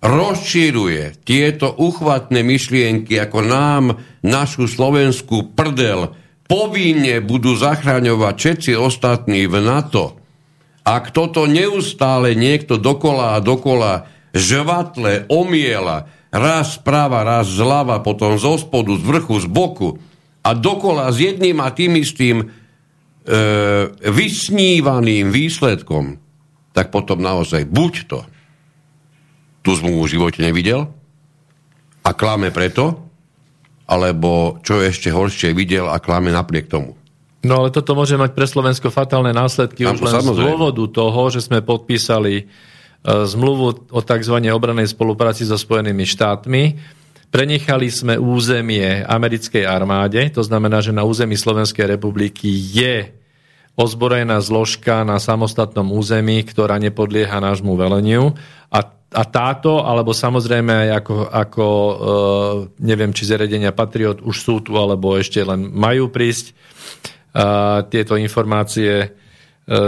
rozšíruje tieto uchvatné myšlienky, ako nám našu slovenskú prdel povinne budú zachraňovať všetci ostatní v NATO. Ak toto neustále niekto dokola a dokola žvatle, omiela, raz sprava, raz zľava, potom zo spodu, z vrchu, z boku a dokola s jedným a tým istým e, vysnívaným výsledkom, tak potom naozaj buď to tú zmluvu v živote nevidel a klame preto, alebo čo ešte horšie videl a klame napriek tomu. No ale toto môže mať pre Slovensko fatálne následky už len z samozrejme. dôvodu toho, že sme podpísali e, zmluvu o tzv. obranej spolupráci so Spojenými štátmi. Prenechali sme územie americkej armáde, to znamená, že na území Slovenskej republiky je ozbrojená zložka na samostatnom území, ktorá nepodlieha nášmu veleniu. A, a táto, alebo samozrejme ako, ako e, neviem, či zariadenia Patriot už sú tu, alebo ešte len majú prísť, a tieto informácie e,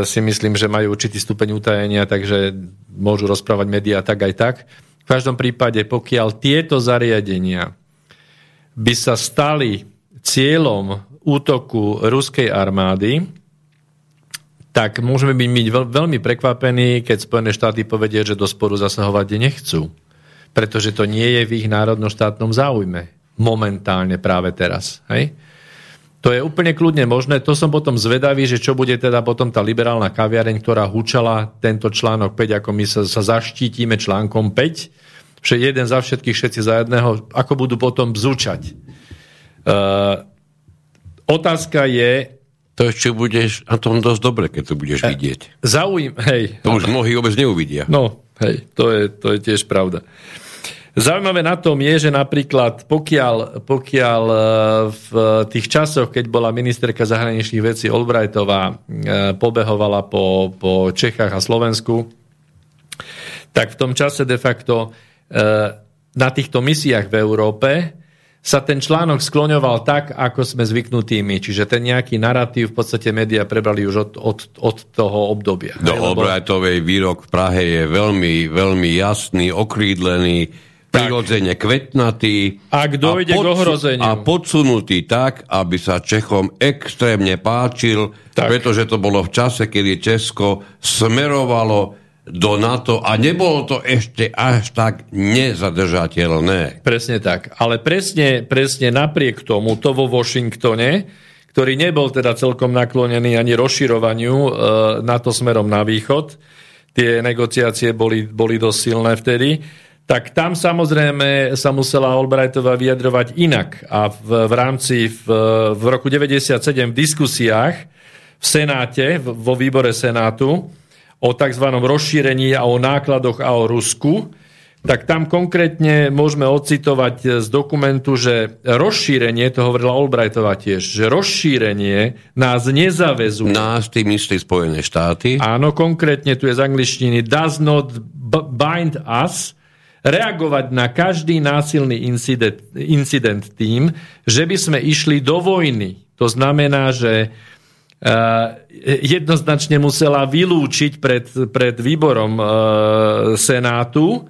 si myslím, že majú určitý stupeň utajenia, takže môžu rozprávať médiá tak aj tak. V každom prípade, pokiaľ tieto zariadenia by sa stali cieľom útoku ruskej armády, tak môžeme byť veľ, veľmi prekvapení, keď Spojené štáty povedia, že do sporu zasahovať nechcú. Pretože to nie je v ich národno-štátnom záujme. Momentálne práve teraz. Hej? To je úplne kľudne možné. To som potom zvedavý, že čo bude teda potom tá liberálna kaviareň, ktorá húčala tento článok 5, ako my sa, sa zaštítime článkom 5, že jeden za všetkých, všetci za jedného, ako budú potom bzúčať. Uh, otázka je, To ešte budeš na tom dosť dobre, keď to budeš vidieť. zaujím, hej, To už mnohí vôbec neuvidia. No, hej, to je, to je tiež pravda. Zaujímavé na tom je, že napríklad pokiaľ, pokiaľ e, v tých časoch, keď bola ministerka zahraničných vecí Albrightová, e, pobehovala po, po Čechách a Slovensku, tak v tom čase de facto e, na týchto misiách v Európe sa ten článok skloňoval tak, ako sme zvyknutí my. Čiže ten nejaký narratív v podstate médiá prebrali už od, od, od toho obdobia. Do Hej, lebo- Albrightovej výrok v Prahe je veľmi, veľmi jasný, okrídlený, prirodzene kvetnatý. Ak dojde k ohrozeniu. A podsunutý tak, aby sa Čechom extrémne páčil, Tak. pretože to bolo v čase, kedy Česko smerovalo do NATO a nebolo to ešte až tak nezadržateľné. Presne tak. Ale presne, presne napriek tomu, to vo Washingtone, ktorý nebol teda celkom naklonený ani rozširovaniu e, NATO smerom na východ, tie negociácie boli, boli dosť silné vtedy, tak tam samozrejme sa musela Albrightová vyjadrovať inak. A v, v rámci v, v roku 97 v diskusiách v Senáte, vo výbore Senátu, o tzv. rozšírení a o nákladoch a o Rusku, tak tam konkrétne môžeme ocitovať z dokumentu, že rozšírenie, to hovorila Albrightová tiež, že rozšírenie nás nezavezuje. Nás tým myslí Spojené štáty. Áno, konkrétne tu je z angličtiny does not bind us reagovať na každý násilný incident, incident tým, že by sme išli do vojny. To znamená, že jednoznačne musela vylúčiť pred, pred výborom uh, Senátu,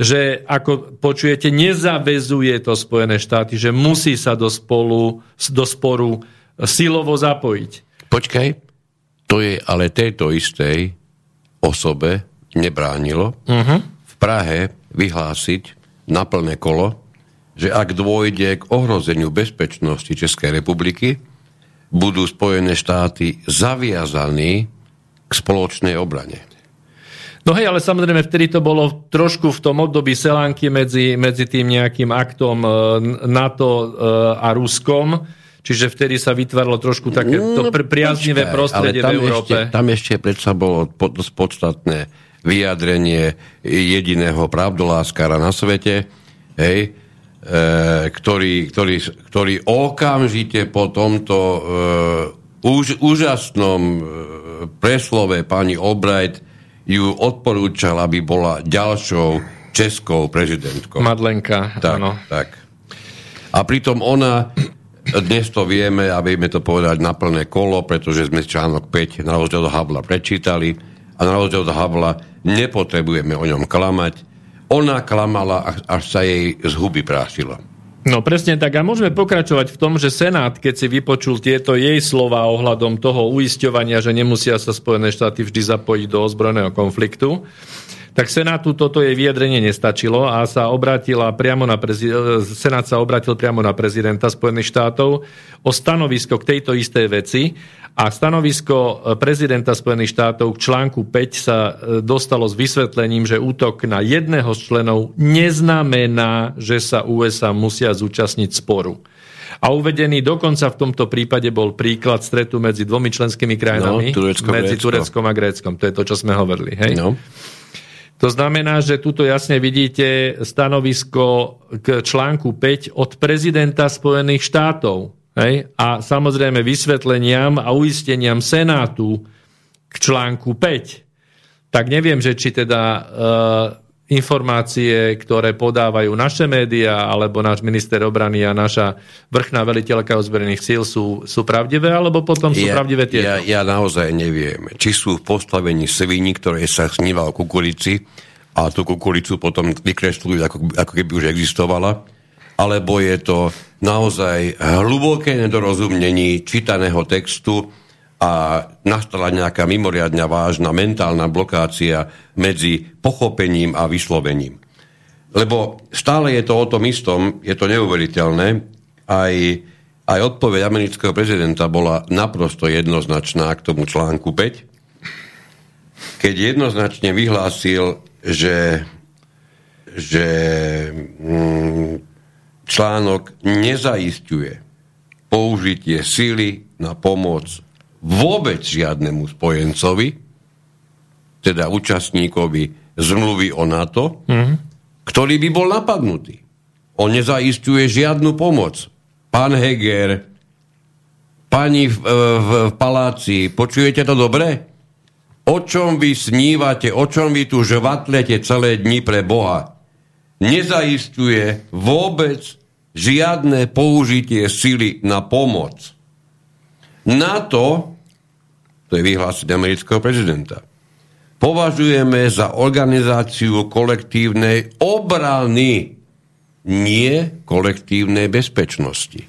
že ako počujete, nezavezuje to Spojené štáty, že musí sa do, spolu, do sporu silovo zapojiť. Počkaj, to je ale tejto istej osobe nebránilo uh-huh. v Prahe vyhlásiť na plné kolo, že ak dôjde k ohrozeniu bezpečnosti Českej republiky, budú Spojené štáty zaviazaní k spoločnej obrane. No hej, ale samozrejme vtedy to bolo trošku v tom období selánky medzi, medzi tým nejakým aktom e, NATO e, a Ruskom, čiže vtedy sa vytváralo trošku také to No, priaznivé počkaj, prostredie v Európe. Ešte, tam ešte predsa bolo po- dosť podstatné vyjadrenie jediného pravdoláskara na svete, hej, ktorý, ktorý, ktorý okamžite po tomto e, úž, úžasnom e, preslove pani Albright ju odporúčal, aby bola ďalšou českou prezidentkou. Madlenka, Tak, áno. tak. A pritom ona, dnes to vieme a vieme to povedať na plné kolo, pretože sme článok 5 na rozdiel od Havla prečítali a na rozdiel od Havla nepotrebujeme o ňom klamať. Ona klamala, až- sa jej z huby prášila. No presne tak. A môžeme pokračovať v tom, že Senát, keď si vypočul tieto jej slova ohľadom toho uisťovania, že nemusia sa Spojené štáty vždy zapojiť do ozbrojeného konfliktu, tak Senátu toto jej vyjadrenie nestačilo a sa obrátila priamo na prezi- Senát sa obrátil priamo na prezidenta Spojených štátov o stanovisko k tejto istej veci a stanovisko prezidenta Spojených štátov k článku 5 sa e, dostalo s vysvetlením, že útok na jedného z členov neznamená, že sa USA musia zúčastniť sporu. A uvedený dokonca v tomto prípade bol príklad stretu medzi dvomi členskými krajinami, No, Turecko, medzi Grécko. Tureckom a Gréckom. To je to, čo sme hovorili. Hej? No. To znamená, že tuto jasne vidíte stanovisko k článku 5 od prezidenta Spojených štátov. Hej? A samozrejme vysvetleniam a uisteniam Senátu k článku 5. Tak neviem, že či teda e, informácie, ktoré podávajú naše médiá, alebo náš minister obrany a naša vrchná veliteľka ozbrojených síl sú, sú pravdivé, alebo potom sú pravdivé tieto. Ja, ja naozaj neviem, či sú v postavení svini, ktoré sa sníva o kukurici a tú kukuricu potom vykresľujú, ako, ako keby už existovala, alebo je to naozaj hlboké nedorozumnení čítaného textu a nastala nejaká mimoriadne vážna mentálna blokácia medzi pochopením a vyslovením. Lebo stále je to o tom istom, je to neuveriteľné, aj, aj odpoveď amerického prezidenta bola naprosto jednoznačná k tomu článku 5, keď jednoznačne vyhlásil, že, že mm, článok nezaistuje použitie sily na pomoc vôbec žiadnemu spojencovi, teda účastníkovi zmluvy o NATO, mm-hmm. ktorý by bol napadnutý. On nezaistuje žiadnu pomoc. Pán Heger, pani v, v, v paláci, počujete to dobre? O čom vy snívate, o čom vy tu žvatlete celé dni pre Boha? Nezaistuje vôbec žiadne použitie sily na pomoc. NATO, to je vyhlásenie amerického prezidenta, považujeme za organizáciu kolektívnej obrany, nie kolektívnej bezpečnosti.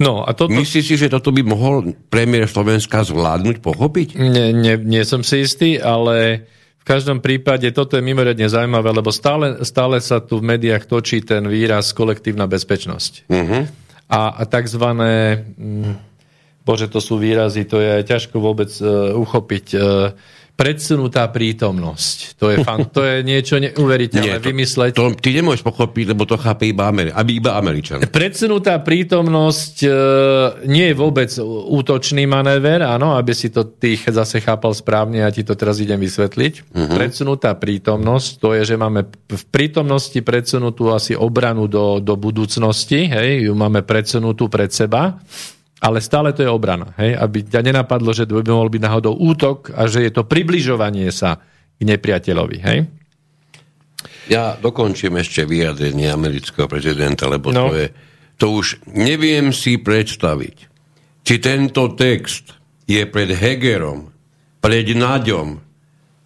No a toto... Myslíš si, že toto by mohol premiér Slovenska zvládnuť, pochopiť? Nie, nie, nie som si istý, ale v každom prípade toto je mimoriadne zaujímavé, lebo stále, stále sa tu v médiách točí ten výraz kolektívna bezpečnosť. Uh-huh. A, a takzvané, mm, bože, to sú výrazy, to je ťažko vôbec uh, uchopiť. Uh, predsunutá prítomnosť. To je, fan, to je niečo neuveriteľné Nie, to, vymysleť. To, ty nemôžeš pochopiť, lebo to chápe iba, Ameri- aby iba Američan. Predsunutá prítomnosť e, nie je vôbec útočný manéver, áno, aby si to ty zase chápal správne, ja ti to teraz idem vysvetliť. Uh-huh. Predsunutá prítomnosť, to je, že máme v prítomnosti predsunutú asi obranu do, do budúcnosti, hej, ju máme predsunutú pred seba, ale stále to je obrana, hej, aby ťa nenapadlo, že by mohol byť náhodou útok a že je to približovanie sa k nepriateľovi, hej. Ja dokončím ešte vyjadrenie amerického prezidenta, lebo No. to je, to už neviem si predstaviť, či tento text je pred Hegerom, pred Naďom,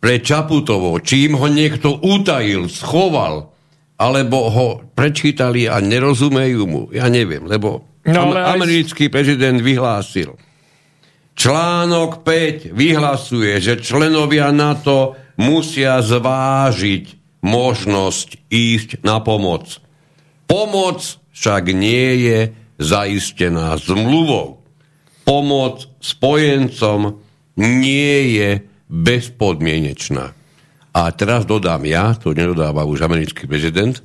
pred Čaputovou, či im ho niekto utajil, schoval, alebo ho prečítali a nerozumejú mu. Ja neviem, lebo No, ale aj- americký prezident vyhlásil, Článok 5 vyhlasuje, že členovia NATO musia zvážiť možnosť ísť na pomoc. Pomoc však nie je zaistená zmluvou. Pomoc spojencom nie je bezpodmienečná. A teraz dodám ja, to nedodáva už americký prezident,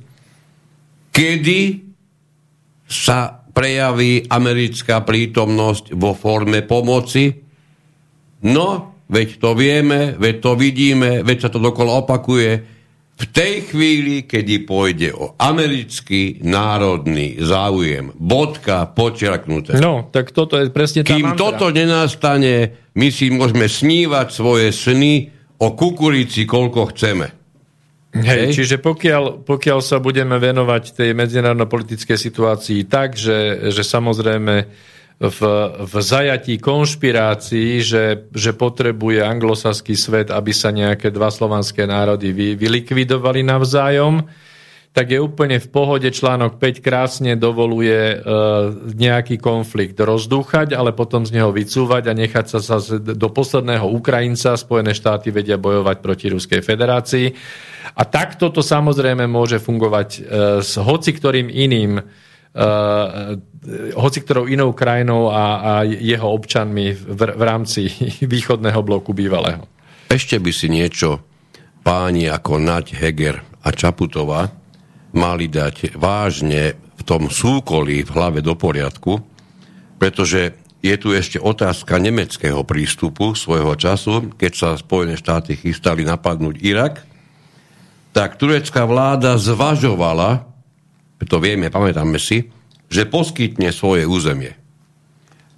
kedy sa prejaví americká prítomnosť vo forme pomoci? No, veď to vieme, veď to vidíme, veď sa to dokola opakuje v tej chvíli, kedy pôjde o americký národný záujem. Bodka počiarknuté. No, tak toto je presne tá Kým mantra. toto nenastane, my si môžeme snívať svoje sny o kukurici, koľko chceme. Hej. Čiže pokiaľ, pokiaľ sa budeme venovať tej medzinárodno-politickej situácii tak, že, že samozrejme v, v zajatí konšpirácií, že, že potrebuje anglosaský svet, aby sa nejaké dva slovanské národy vy, vylikvidovali navzájom, tak je úplne v pohode. Článok 5 krásne dovoluje e, nejaký konflikt rozdúchať, ale potom z neho vycúvať a nechať sa, sa do posledného Ukrajinca. Spojené štáty vedia bojovať proti Ruskej federácii. A takto to samozrejme môže fungovať e, s hoci ktorým iným uh, hoci ktorou inou krajinou a, a jeho občanmi v, v rámci východného bloku bývalého. Ešte by si niečo páni ako Naď Heger a Čaputová mali dať vážne v tom súkolí v hlave do poriadku, pretože je tu ešte otázka nemeckého prístupu svojho času, keď sa Spojené štáty chystali napadnúť Irak, tak turecká vláda zvažovala, to vieme, pamätáme si, že poskytne svoje územie.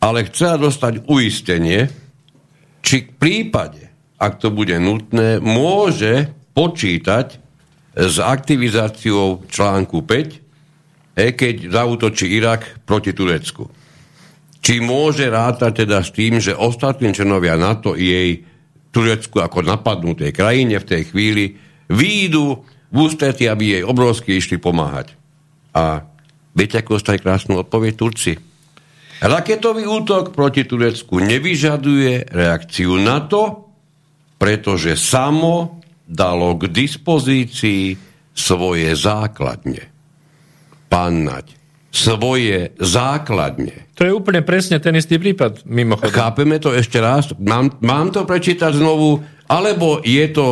Ale chcela dostať uistenie, či v prípade, ak to bude nutné, môže počítať s aktivizáciou článku 5, e, keď zautočí Irak proti Turecku. Či môže rátať teda s tým, že ostatní členovia NATO jej Turecku ako napadnutej krajine v tej chvíli výjdu v ústretí, aby jej obrovsky išli pomáhať. A viete, ako dostali krásnu odpoveď Turci? Raketový útok proti Turecku nevyžaduje reakciu na to, pretože samo dalo k dispozícii svoje základne. Pán Naď, svoje základne. To je úplne presne ten istý prípad, mimochodom. Chápeme to ešte raz? Mám, mám to prečítať znovu? Alebo je to...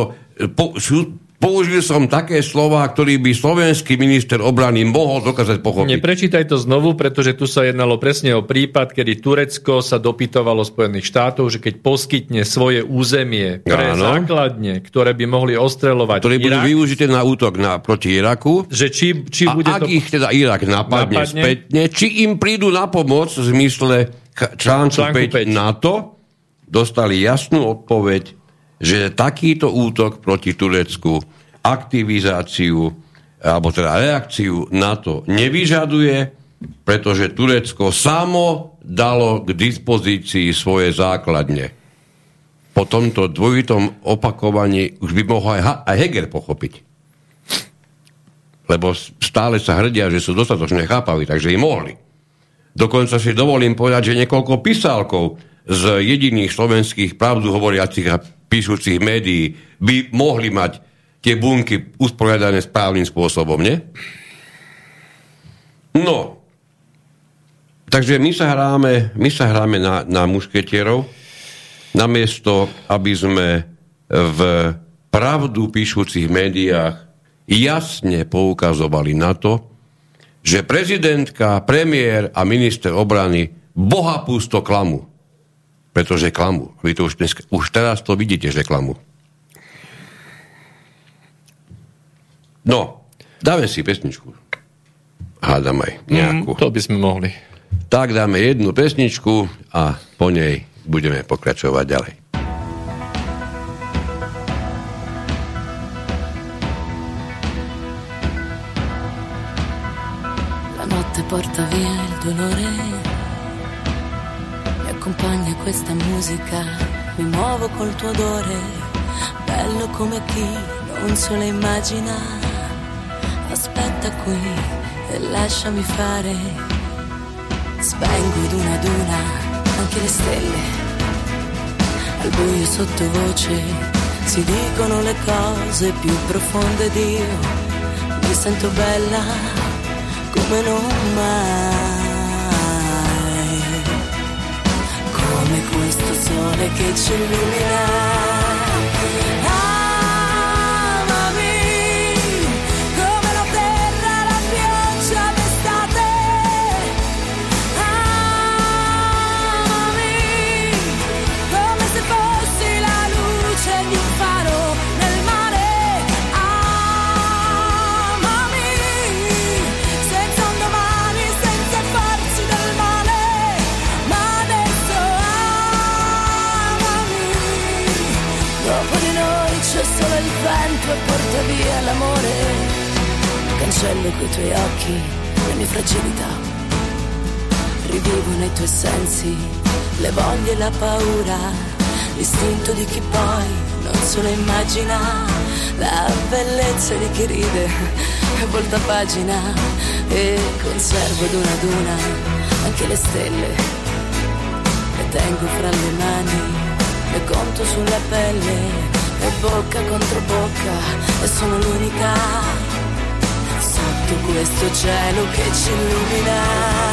Po, sú, Použil som také slova, ktorý by slovenský minister obrany mohol dokázať pochopiť. Neprečítaj to znovu, pretože tu sa jednalo presne o prípad, kedy Turecko sa dopytovalo Spojených štátov, že keď poskytne svoje územie pre Áno. základne, ktoré by mohli ostreľovať Ktoré budú využité na útok na, proti Iraku. Že či, či a bude ak to... ich teda Irak napadne, napadne spätne, či im prídu na pomoc v zmysle článku, článku 5, 5 NATO, dostali jasnú odpoveď, že takýto útok proti Turecku aktivizáciu alebo teda reakciu na to nevyžaduje, pretože Turecko samo dalo k dispozícii svoje základne. Po tomto dvojitom opakovaní už by mohol aj, Heger pochopiť. Lebo stále sa hrdia, že sú dostatočne chápaví, takže im mohli. Dokonca si dovolím povedať, že niekoľko písalkov z jediných slovenských pravdu hovoriacich a píšucich médií by mohli mať tie bunky usporiadané správnym spôsobom, nie? No, takže my sa hráme, my sa hráme na, na mušketierov, namiesto, aby sme v pravdu píšucich médiách jasne poukazovali na to, že prezidentka, premiér a minister obrany boha pusto klamu. Pretože klamu. Vy to už, dnes, už teraz to vidíte, že klamu. No, dáme si pesničku. Hádam aj nejakú. Mm, to by sme mohli. Tak dáme jednu pesničku a po nej budeme pokračovať ďalej. La notte porta via il dolore, accompagna questa musica, mi muovo col tuo odore, bello come chi non se lo immagina aspetta qui e lasciami fare. Spengo una ad una anche le stelle. Al buio sottovoce si dicono le cose più profonde di io. Mi sento bella come non mai. Sole che ci illumina il vento e porta via l'amore. Cancello coi tuoi occhi le mie fragilità. Rivivo nei tuoi sensi le voglie e la paura, l'istinto di chi poi non se lo immagina, la bellezza di chi ride e volta pagina e conservo ad una ad una anche le stelle. Le tengo fra le mani, le conto sulla pelle e bocca contro bocca e sono l'unica sotto questo cielo che ci illumina.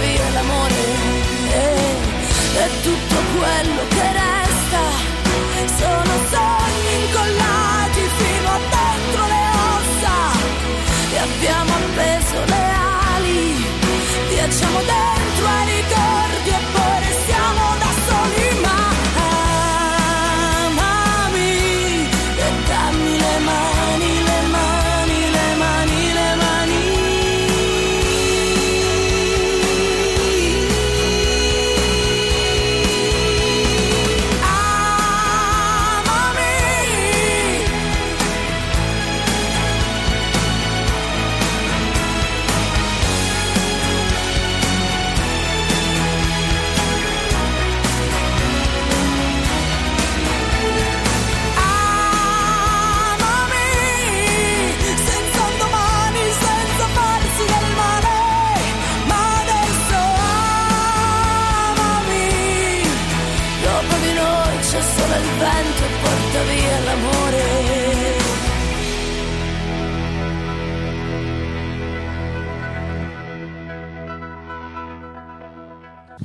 via l'amore. Eh, e, e tutto quello che resta. Sono sogni incollati fino a dentro le ossa. E abbiamo appeso le ali. Viaggiamo dentro ai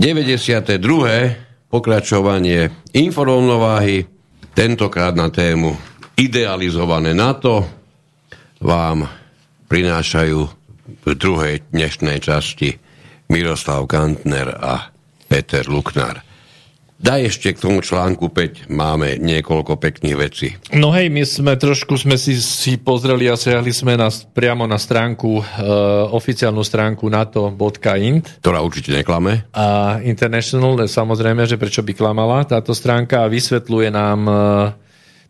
92. pokračovanie inforovnováhy, tentokrát na tému idealizované NATO, vám prinášajú v druhej dnešnej časti Miroslav Kantner a Peter Luknár. Daj ešte k tomu článku 5, máme niekoľko pekných vecí. No hej, my sme trošku sme si, si pozreli a siahli sme na, priamo na stránku, uh, oficiálnu stránku nato.int. Ktorá určite neklame. A International, samozrejme, že prečo by klamala táto stránka a vysvetľuje nám uh,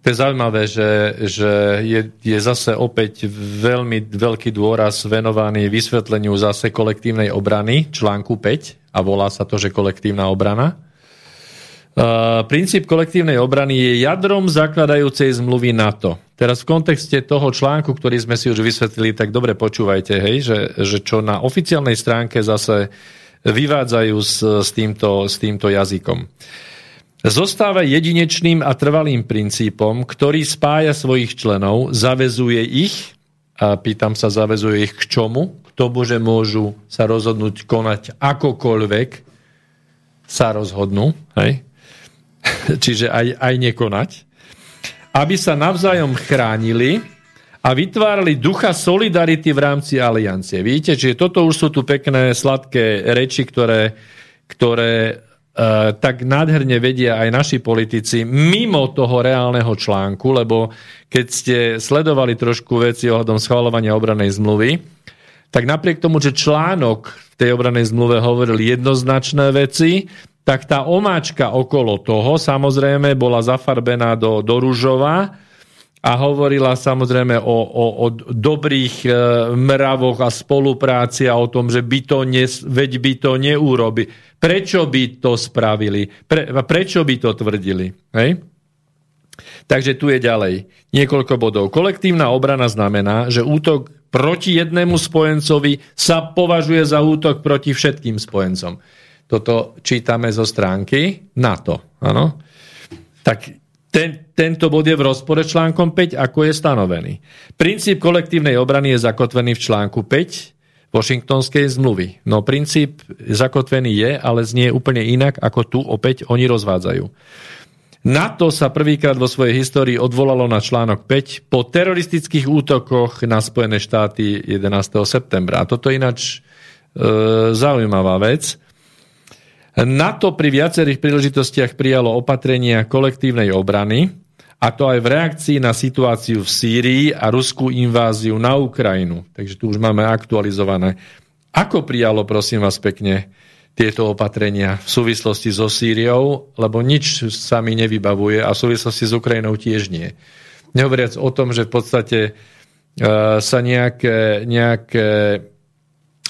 to je zaujímavé, že, že je, je zase opäť veľmi veľký dôraz venovaný vysvetleniu zase kolektívnej obrany, článku 5, a volá sa to, že kolektívna obrana. Uh, princíp kolektívnej obrany je jadrom zakladajúcej zmluvy NATO. Teraz v kontexte toho článku, ktorý sme si už vysvetlili, tak dobre počúvajte, hej, že, že čo na oficiálnej stránke zase vyvádzajú s, s, týmto, s týmto jazykom. Zostáva jedinečným a trvalým princípom, ktorý spája svojich členov, zavezuje ich, a pýtam sa, zavezuje ich k čomu? K tomu, že môžu sa rozhodnúť konať akokoľvek sa rozhodnú, hej? čiže aj, aj nekonať, aby sa navzájom chránili a vytvárali ducha solidarity v rámci aliancie. Vidíte, čiže toto už sú tu pekné, sladké reči, ktoré, ktoré e, tak nádherne vedia aj naši politici mimo toho reálneho článku, lebo keď ste sledovali trošku veci ohľadom schvalovania obranej zmluvy, tak napriek tomu, že článok v tej obranej zmluve hovoril jednoznačné veci, tak tá omáčka okolo toho samozrejme bola zafarbená do, do ružova a hovorila samozrejme o, o, o dobrých e, mravoch a spolupráci a o tom, že by to ne, veď by to neurobi. Prečo by to spravili? Pre, prečo by to tvrdili? Hej? Takže tu je ďalej niekoľko bodov. Kolektívna obrana znamená, že útok proti jednému spojencovi sa považuje za útok proti všetkým spojencom. Toto čítame zo stránky NATO. Ano? Tak ten, tento bod je v rozpore s článkom 5, ako je stanovený. Princíp kolektívnej obrany je zakotvený v článku 5 Washingtonskej zmluvy. No princíp zakotvený je, ale znie úplne inak, ako tu opäť oni rozvádzajú. NATO sa prvýkrát vo svojej histórii odvolalo na článok 5 po teroristických útokoch na Spojené štáty 11. septembra. A toto je ináč e, zaujímavá vec. NATO pri viacerých príležitostiach prijalo opatrenia kolektívnej obrany, a to aj v reakcii na situáciu v Sýrii a ruskú inváziu na Ukrajinu. Takže tu už máme aktualizované. Ako prijalo, prosím vás pekne, tieto opatrenia v súvislosti so Sýriou, lebo nič sa mi nevybavuje a v súvislosti s Ukrajinou tiež nie. Nehovoriac o tom, že v podstate e, sa nejaké, nejaké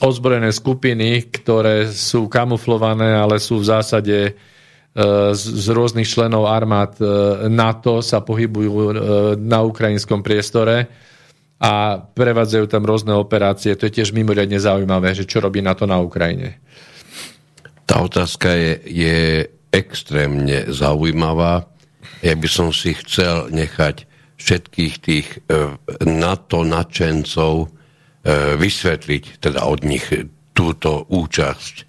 ozbrojené skupiny, ktoré sú kamuflované, ale sú v zásade e, z, rôznych členov armád e, NATO, sa pohybujú na ukrajinskom priestore a prevádzajú tam rôzne operácie. To je tiež mimoriadne zaujímavé, že čo robí NATO na Ukrajine. Tá otázka je, je extrémne zaujímavá. Ja by som si chcel nechať všetkých tých e, NATO nadšencov e, vysvetliť, teda od nich túto účasť e,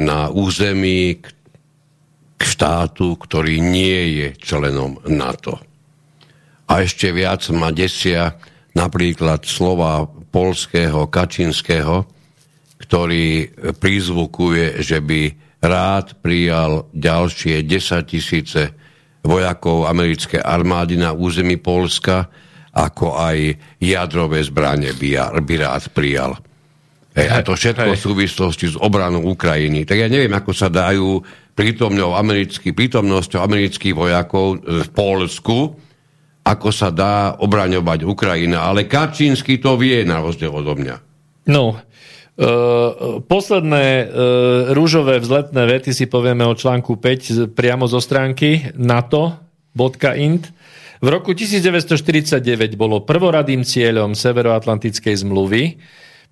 na území k štátu, ktorý nie je členom NATO. A ešte viac ma desia napríklad slova polského Kačinského, ktorý prizvukuje, že by rád prijal ďalšie 10 tisíce vojakov americkej armády na území Polska, ako aj jadrové zbranie by, by rád prijal. Hej, a to všetko v súvislosti s obranou Ukrajiny. Tak ja neviem, ako sa dajú prítomnou americký, prítomnosťou amerických vojakov v Polsku, ako sa dá obraňovať Ukrajina. Ale Kačínsky to vie na rozdiel odo mňa. No, Uh, posledné uh, rúžové vzletné vety si povieme o článku 5 priamo zo stránky nato.int. V roku 1949 bolo prvoradým cieľom Severoatlantickej zmluvy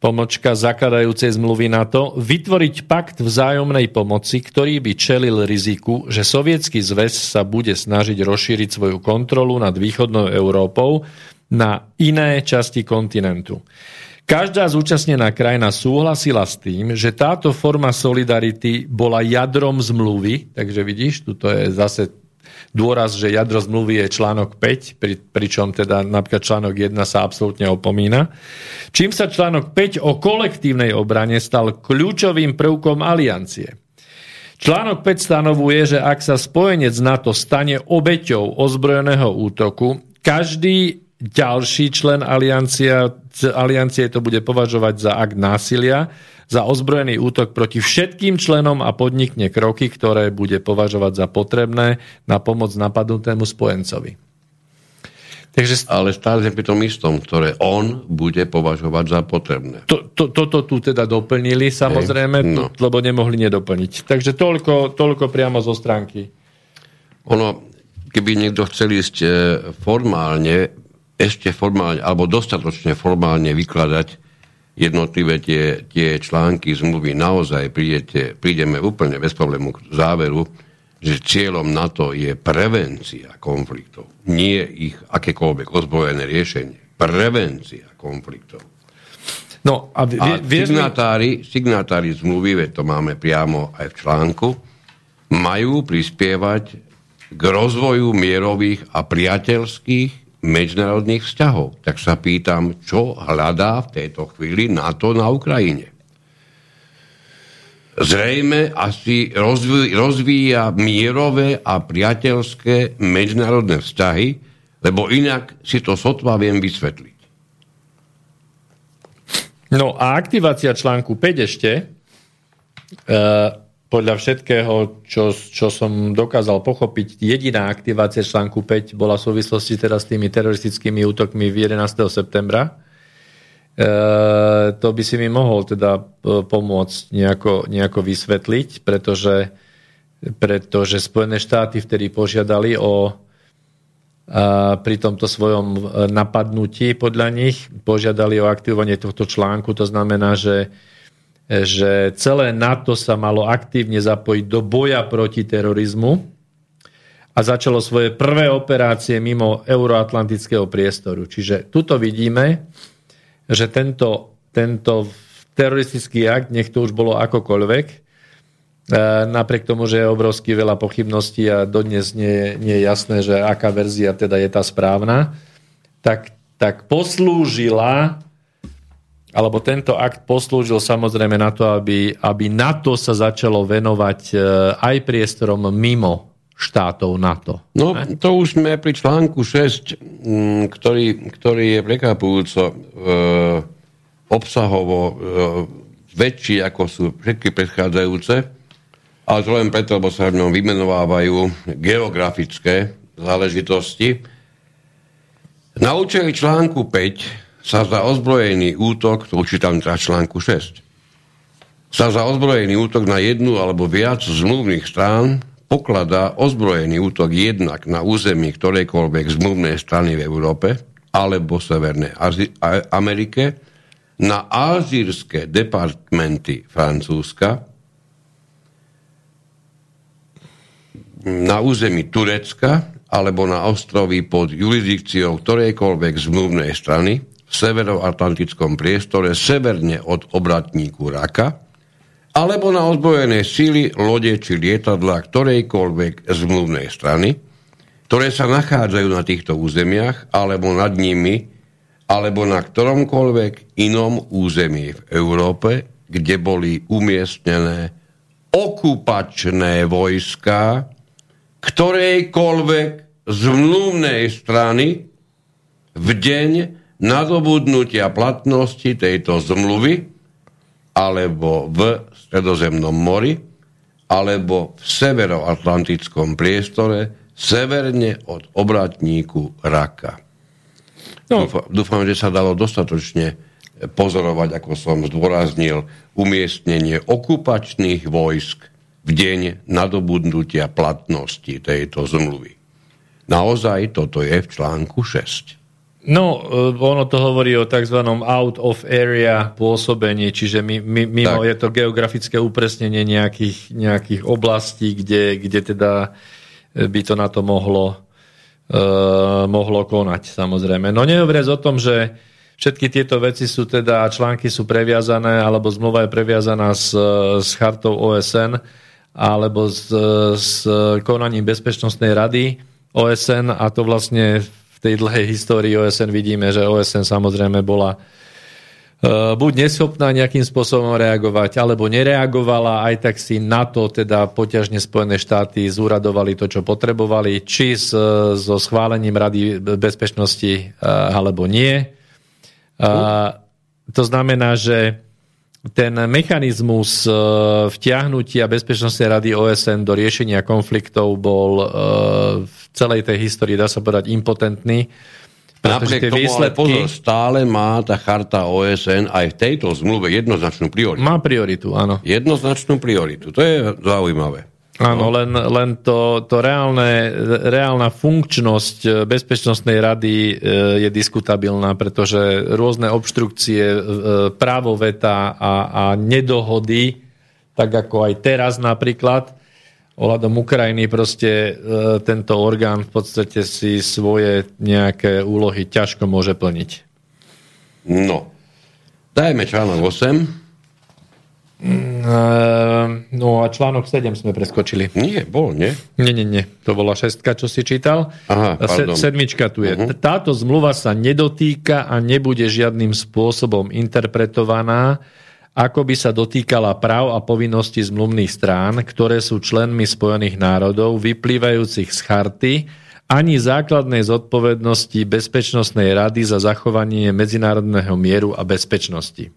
pomočka zakladajúcej zmluvy NATO vytvoriť pakt vzájomnej pomoci, ktorý by čelil riziku, že sovietský zväz sa bude snažiť rozšíriť svoju kontrolu nad východnou Európou na iné časti kontinentu. Každá zúčastnená krajina súhlasila s tým, že táto forma solidarity bola jadrom zmluvy, takže vidíš, tu je zase dôraz, že jadro zmluvy je článok 5, pri, pričom teda napríklad článok 1 sa absolútne opomína. Čím sa článok 5 o kolektívnej obrane stal kľúčovým prvkom aliancie. Článok 5 stanovuje, že ak sa spojenec NATO stane obeťou ozbrojeného útoku, každý ďalší člen aliancia, aliancie to bude považovať za akt násilia, za ozbrojený útok proti všetkým členom a podnikne kroky, ktoré bude považovať za potrebné na pomoc napadnutému spojencovi. Takže... Ale stále pri tom istom, ktoré on bude považovať za potrebné. To, to, toto tu teda doplnili samozrejme, no. lebo nemohli nedoplniť. Takže toľko, toľko priamo zo stránky. Ono, keby niekto chcel ísť e, formálne, ešte formálne, alebo dostatočne formálne vykladať jednotlivé tie, tie články zmluvy, naozaj prídete, prídeme úplne bez problému k záveru, že cieľom NATO je prevencia konfliktov, nie ich akékoľvek ozbrojené riešenie. Prevencia konfliktov. No, a, vie, a signatári, signatári zmluvy, veď to máme priamo aj v článku, majú prispievať k rozvoju mierových a priateľských medzinárodných vzťahov. Tak sa pýtam, čo hľadá v tejto chvíli NATO na Ukrajine. Zrejme asi rozvíja mierové a priateľské medzinárodné vzťahy, lebo inak si to sotva viem vysvetliť. No a aktivácia článku 5 ešte, e, podľa všetkého, čo, čo som dokázal pochopiť, jediná aktivácia článku 5 bola v súvislosti teraz s tými teroristickými útokmi v 11. septembra. E, to by si mi mohol teda e, pomôcť nejako, nejako vysvetliť, pretože, pretože Spojené štáty vtedy požiadali o a pri tomto svojom e, napadnutí podľa nich požiadali o aktivovanie tohto článku. To znamená, že že celé NATO sa malo aktívne zapojiť do boja proti terorizmu a začalo svoje prvé operácie mimo euroatlantického priestoru. Čiže tuto vidíme, že tento, tento teroristický akt, nech to už bolo akokoľvek, napriek tomu, že je obrovský veľa pochybností a dodnes nie, nie je jasné, že aká verzia teda je tá správna, tak, tak poslúžila alebo tento akt poslúžil samozrejme na to, aby, aby NATO sa začalo venovať e, aj priestorom mimo štátov NATO. No, ne? to už sme pri článku 6, mm, ktorý, ktorý je prekvapujúco e, obsahovo e, väčší ako sú všetky predchádzajúce, ale to len preto, lebo sa v ňom vymenovávajú geografické záležitosti. Na účely článku 5 sa za ozbrojený útok, to už tam teraz článku 6, sa za ozbrojený útok na jednu alebo viac zmluvných strán pokladá ozbrojený útok jednak na území ktorejkoľvek zmluvnej strany v Európe alebo Severnej Amerike, na alžírske departmenty Francúzska, na území Turecka alebo na ostrovy pod jurisdikciou ktorejkoľvek zmluvnej strany severoatlantickom priestore severne od obratníku Raka, alebo na ozbrojené síly, lode či lietadla ktorejkoľvek zmluvnej strany, ktoré sa nachádzajú na týchto územiach alebo nad nimi, alebo na ktoromkoľvek inom území v Európe, kde boli umiestnené okupačné vojska ktorejkoľvek zmluvnej strany v deň nadobudnutia platnosti tejto zmluvy alebo v Stredozemnom mori alebo v severoatlantickom priestore severne od obratníku Raka. No. Dúfam, dúfam, že sa dalo dostatočne pozorovať, ako som zdôraznil, umiestnenie okupačných vojsk v deň nadobudnutia platnosti tejto zmluvy. Naozaj toto je v článku 6. No, e, ono to hovorí o tzv. out of area pôsobení, čiže mimo tak. je to geografické upresnenie nejakých, nejakých oblastí, kde, kde teda e, by to na to mohlo, uh, mohlo konať, samozrejme. No nehovoriac o tom, že všetky tieto veci sú teda, články sú previazané, alebo zmluva je previazaná s, s chartou OSN, alebo s, s konaním Bezpečnostnej rady OSN a to vlastne tej dlhej histórii OSN vidíme, že OSN samozrejme bola e, buď neschopná nejakým spôsobom reagovať, alebo nereagovala, aj tak si na to teda poťažne Spojené štáty zúradovali to, čo potrebovali, či s, so schválením Rady bezpečnosti e, alebo nie. A, to znamená, že ten mechanizmus e, vtiahnutia Bezpečnostnej rady OSN do riešenia konfliktov bol v celej tej histórii, dá sa povedať, impotentný. Napriek tomu, výsledky... ale pozor, stále má tá charta OSN aj v tejto zmluve jednoznačnú prioritu. Má prioritu, áno. Jednoznačnú prioritu, to je zaujímavé. Áno, no. len, len to, to reálne, reálna funkčnosť eh, Bezpečnostnej rady eh, je diskutabilná, pretože rôzne obštrukcie, eh, právo veta a, a nedohody, tak ako aj teraz napríklad, ohľadom Ukrajiny proste e, tento orgán v podstate si svoje nejaké úlohy ťažko môže plniť. No. Dajme článok 8. Mm, no a článok 7 sme preskočili. Nie, bol, nie? Nie, nie, nie. To bola šestka, čo si čítal. Aha, pardon. Sedmička tu je. Uh-huh. Táto zmluva sa nedotýka a nebude žiadnym spôsobom interpretovaná ako by sa dotýkala práv a povinností zmluvných strán, ktoré sú členmi Spojených národov, vyplývajúcich z charty, ani základnej zodpovednosti Bezpečnostnej rady za zachovanie medzinárodného mieru a bezpečnosti.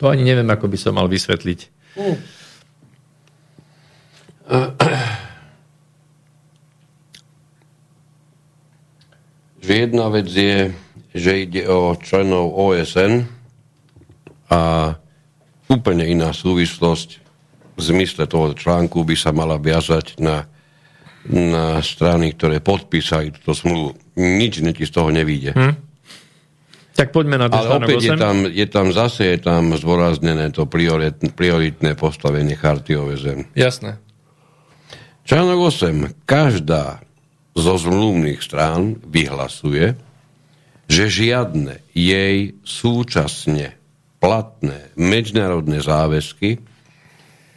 To ani neviem, ako by som mal vysvetliť. Mm. Že jedna vec je, že ide o členov OSN, a úplne iná súvislosť v zmysle toho článku by sa mala viazať na, na strany, ktoré podpísali túto smluvu. Nič z toho nevíde. Hm. Tak poďme na Ale opäť je tam, je tam zase je tam zdôraznené to prioritné, prioritné postavenie charty OSN. Jasné. Článok 8. Každá zo zmluvných strán vyhlasuje, že žiadne jej súčasne platné medzinárodné záväzky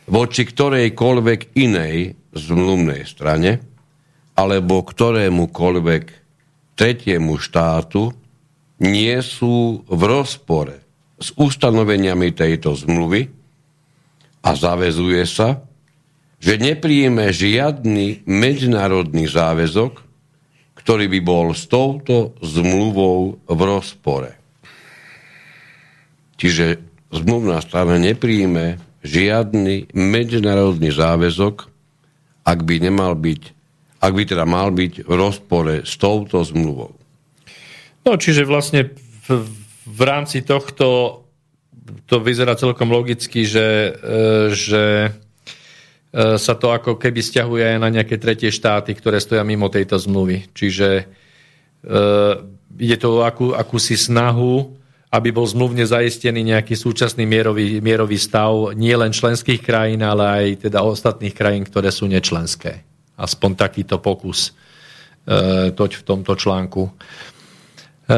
voči ktorejkoľvek inej zmluvnej strane alebo ktorémukoľvek tretiemu štátu nie sú v rozpore s ustanoveniami tejto zmluvy a zavezuje sa, že nepríjme žiadny medzinárodný záväzok, ktorý by bol s touto zmluvou v rozpore. Čiže zmluvná strana nepríjme žiadny medzinárodný záväzok, ak by nemal byť, ak by teda mal byť v rozpore s touto zmluvou. No, čiže vlastne v, v rámci tohto to vyzerá celkom logicky, že, e, že e, sa to ako keby stiahuje aj na nejaké tretie štáty, ktoré stoja mimo tejto zmluvy. Čiže je to akú, akúsi snahu, aby bol zmluvne zaistený nejaký súčasný mierový, mierový stav nie len členských krajín, ale aj teda ostatných krajín, ktoré sú nečlenské. Aspoň takýto pokus e, toť v tomto článku. E,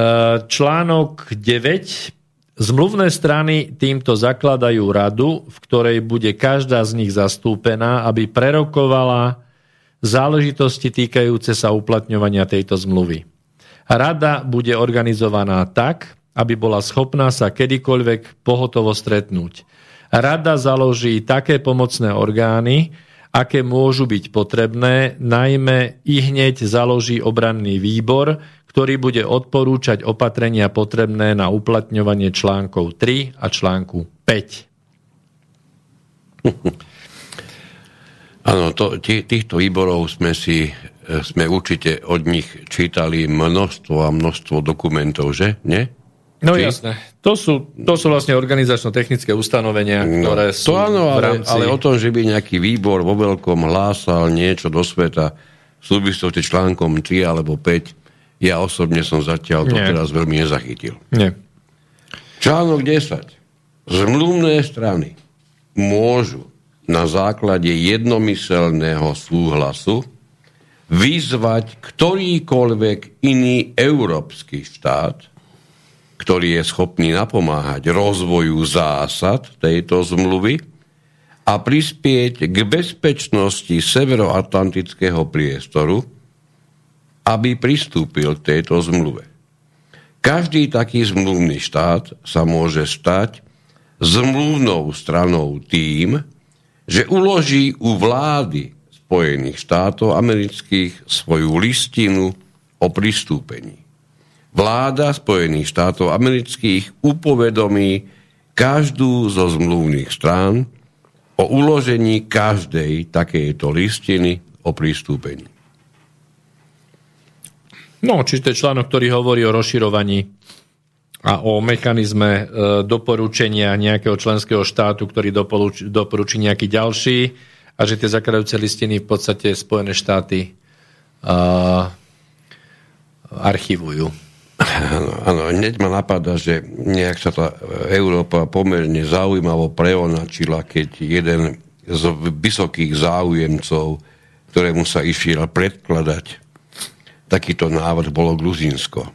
článok 9. Zmluvné strany týmto zakladajú radu, v ktorej bude každá z nich zastúpená, aby prerokovala záležitosti týkajúce sa uplatňovania tejto zmluvy. Rada bude organizovaná tak, aby bola schopná sa kedykoľvek pohotovo stretnúť. Rada založí také pomocné orgány, aké môžu byť potrebné, najmä i hneď založí obranný výbor, ktorý bude odporúčať opatrenia potrebné na uplatňovanie článkov 3 a článku 5. Áno, to, týchto výborov sme si sme určite od nich čítali množstvo a množstvo dokumentov, že? Nie? No Či? jasné. To sú, to sú vlastne organizačno-technické ustanovenia, no, ktoré no, sú to áno, ale, v rámci... ale o tom, že by nejaký výbor vo veľkom hlásal niečo do sveta v súvislosti článkom 3 alebo 5, ja osobne som zatiaľ to Nie. teraz veľmi nezachytil. Nie. Článok 10. Zmluvné strany môžu na základe jednomyselného súhlasu vyzvať ktorýkoľvek iný európsky štát, ktorý je schopný napomáhať rozvoju zásad tejto zmluvy a prispieť k bezpečnosti severoatlantického priestoru, aby pristúpil k tejto zmluve. Každý taký zmluvný štát sa môže stať zmluvnou stranou tým, že uloží u vlády Spojených štátov amerických svoju listinu o pristúpení vláda Spojených štátov amerických upovedomí každú zo zmluvných strán o uložení každej takejto listiny o pristúpení. No, čiže to je článok, ktorý hovorí o rozširovaní a o mechanizme e, doporučenia nejakého členského štátu, ktorý doporučí, nejaký ďalší a že tie zakladajúce listiny v podstate Spojené štáty uh, archivujú. Áno, hneď ma napadá, že nejak sa tá Európa pomerne zaujímavo preonačila, keď jeden z vysokých záujemcov, ktorému sa išiel predkladať takýto návrh, bolo Gruzínsko.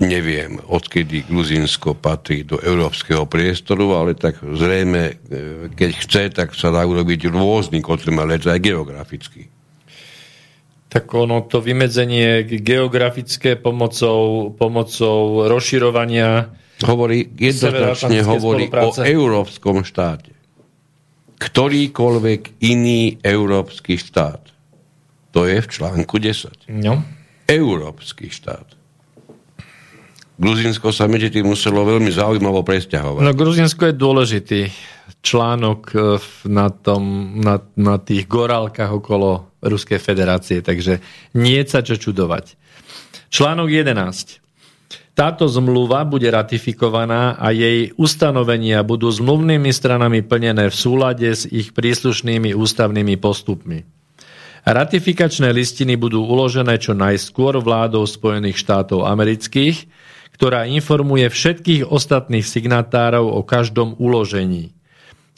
Neviem, odkedy Gruzínsko patrí do európskeho priestoru, ale tak zrejme, keď chce, tak sa dá urobiť rôzny kotrmelec aj geograficky tak ono to vymedzenie geografické pomocou, pomocou rozširovania hovorí, jednoznačne hovorí spolupráce. o európskom štáte. Ktorýkoľvek iný európsky štát. To je v článku 10. No. Európsky štát. Gruzinsko sa medzi tým muselo veľmi zaujímavo presťahovať. No Gruzinsko je dôležitý článok e, na, tom, na, na tých gorálkach okolo Ruskej federácie, takže nie sa čo čudovať. Článok 11. Táto zmluva bude ratifikovaná a jej ustanovenia budú zmluvnými stranami plnené v súlade s ich príslušnými ústavnými postupmi. Ratifikačné listiny budú uložené čo najskôr vládou Spojených štátov amerických, ktorá informuje všetkých ostatných signatárov o každom uložení.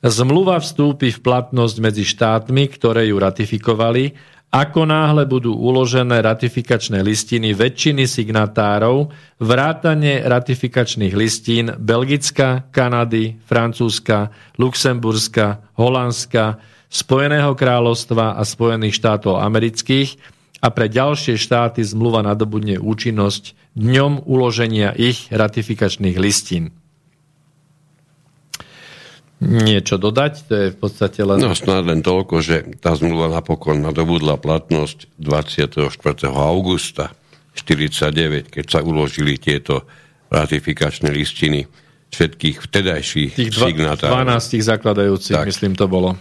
Zmluva vstúpi v platnosť medzi štátmi, ktoré ju ratifikovali ako náhle budú uložené ratifikačné listiny väčšiny signatárov, vrátane ratifikačných listín Belgicka, Kanady, Francúzska, Luxemburska, Holandska, Spojeného kráľovstva a Spojených štátov amerických a pre ďalšie štáty zmluva nadobudne účinnosť dňom uloženia ich ratifikačných listín niečo dodať? To je v podstate len... No snad len toľko, že tá zmluva napokon nadobudla platnosť 24. augusta 49, keď sa uložili tieto ratifikačné listiny všetkých vtedajších Tých dva, signatárov. 12 zakladajúcich, tak. myslím, to bolo.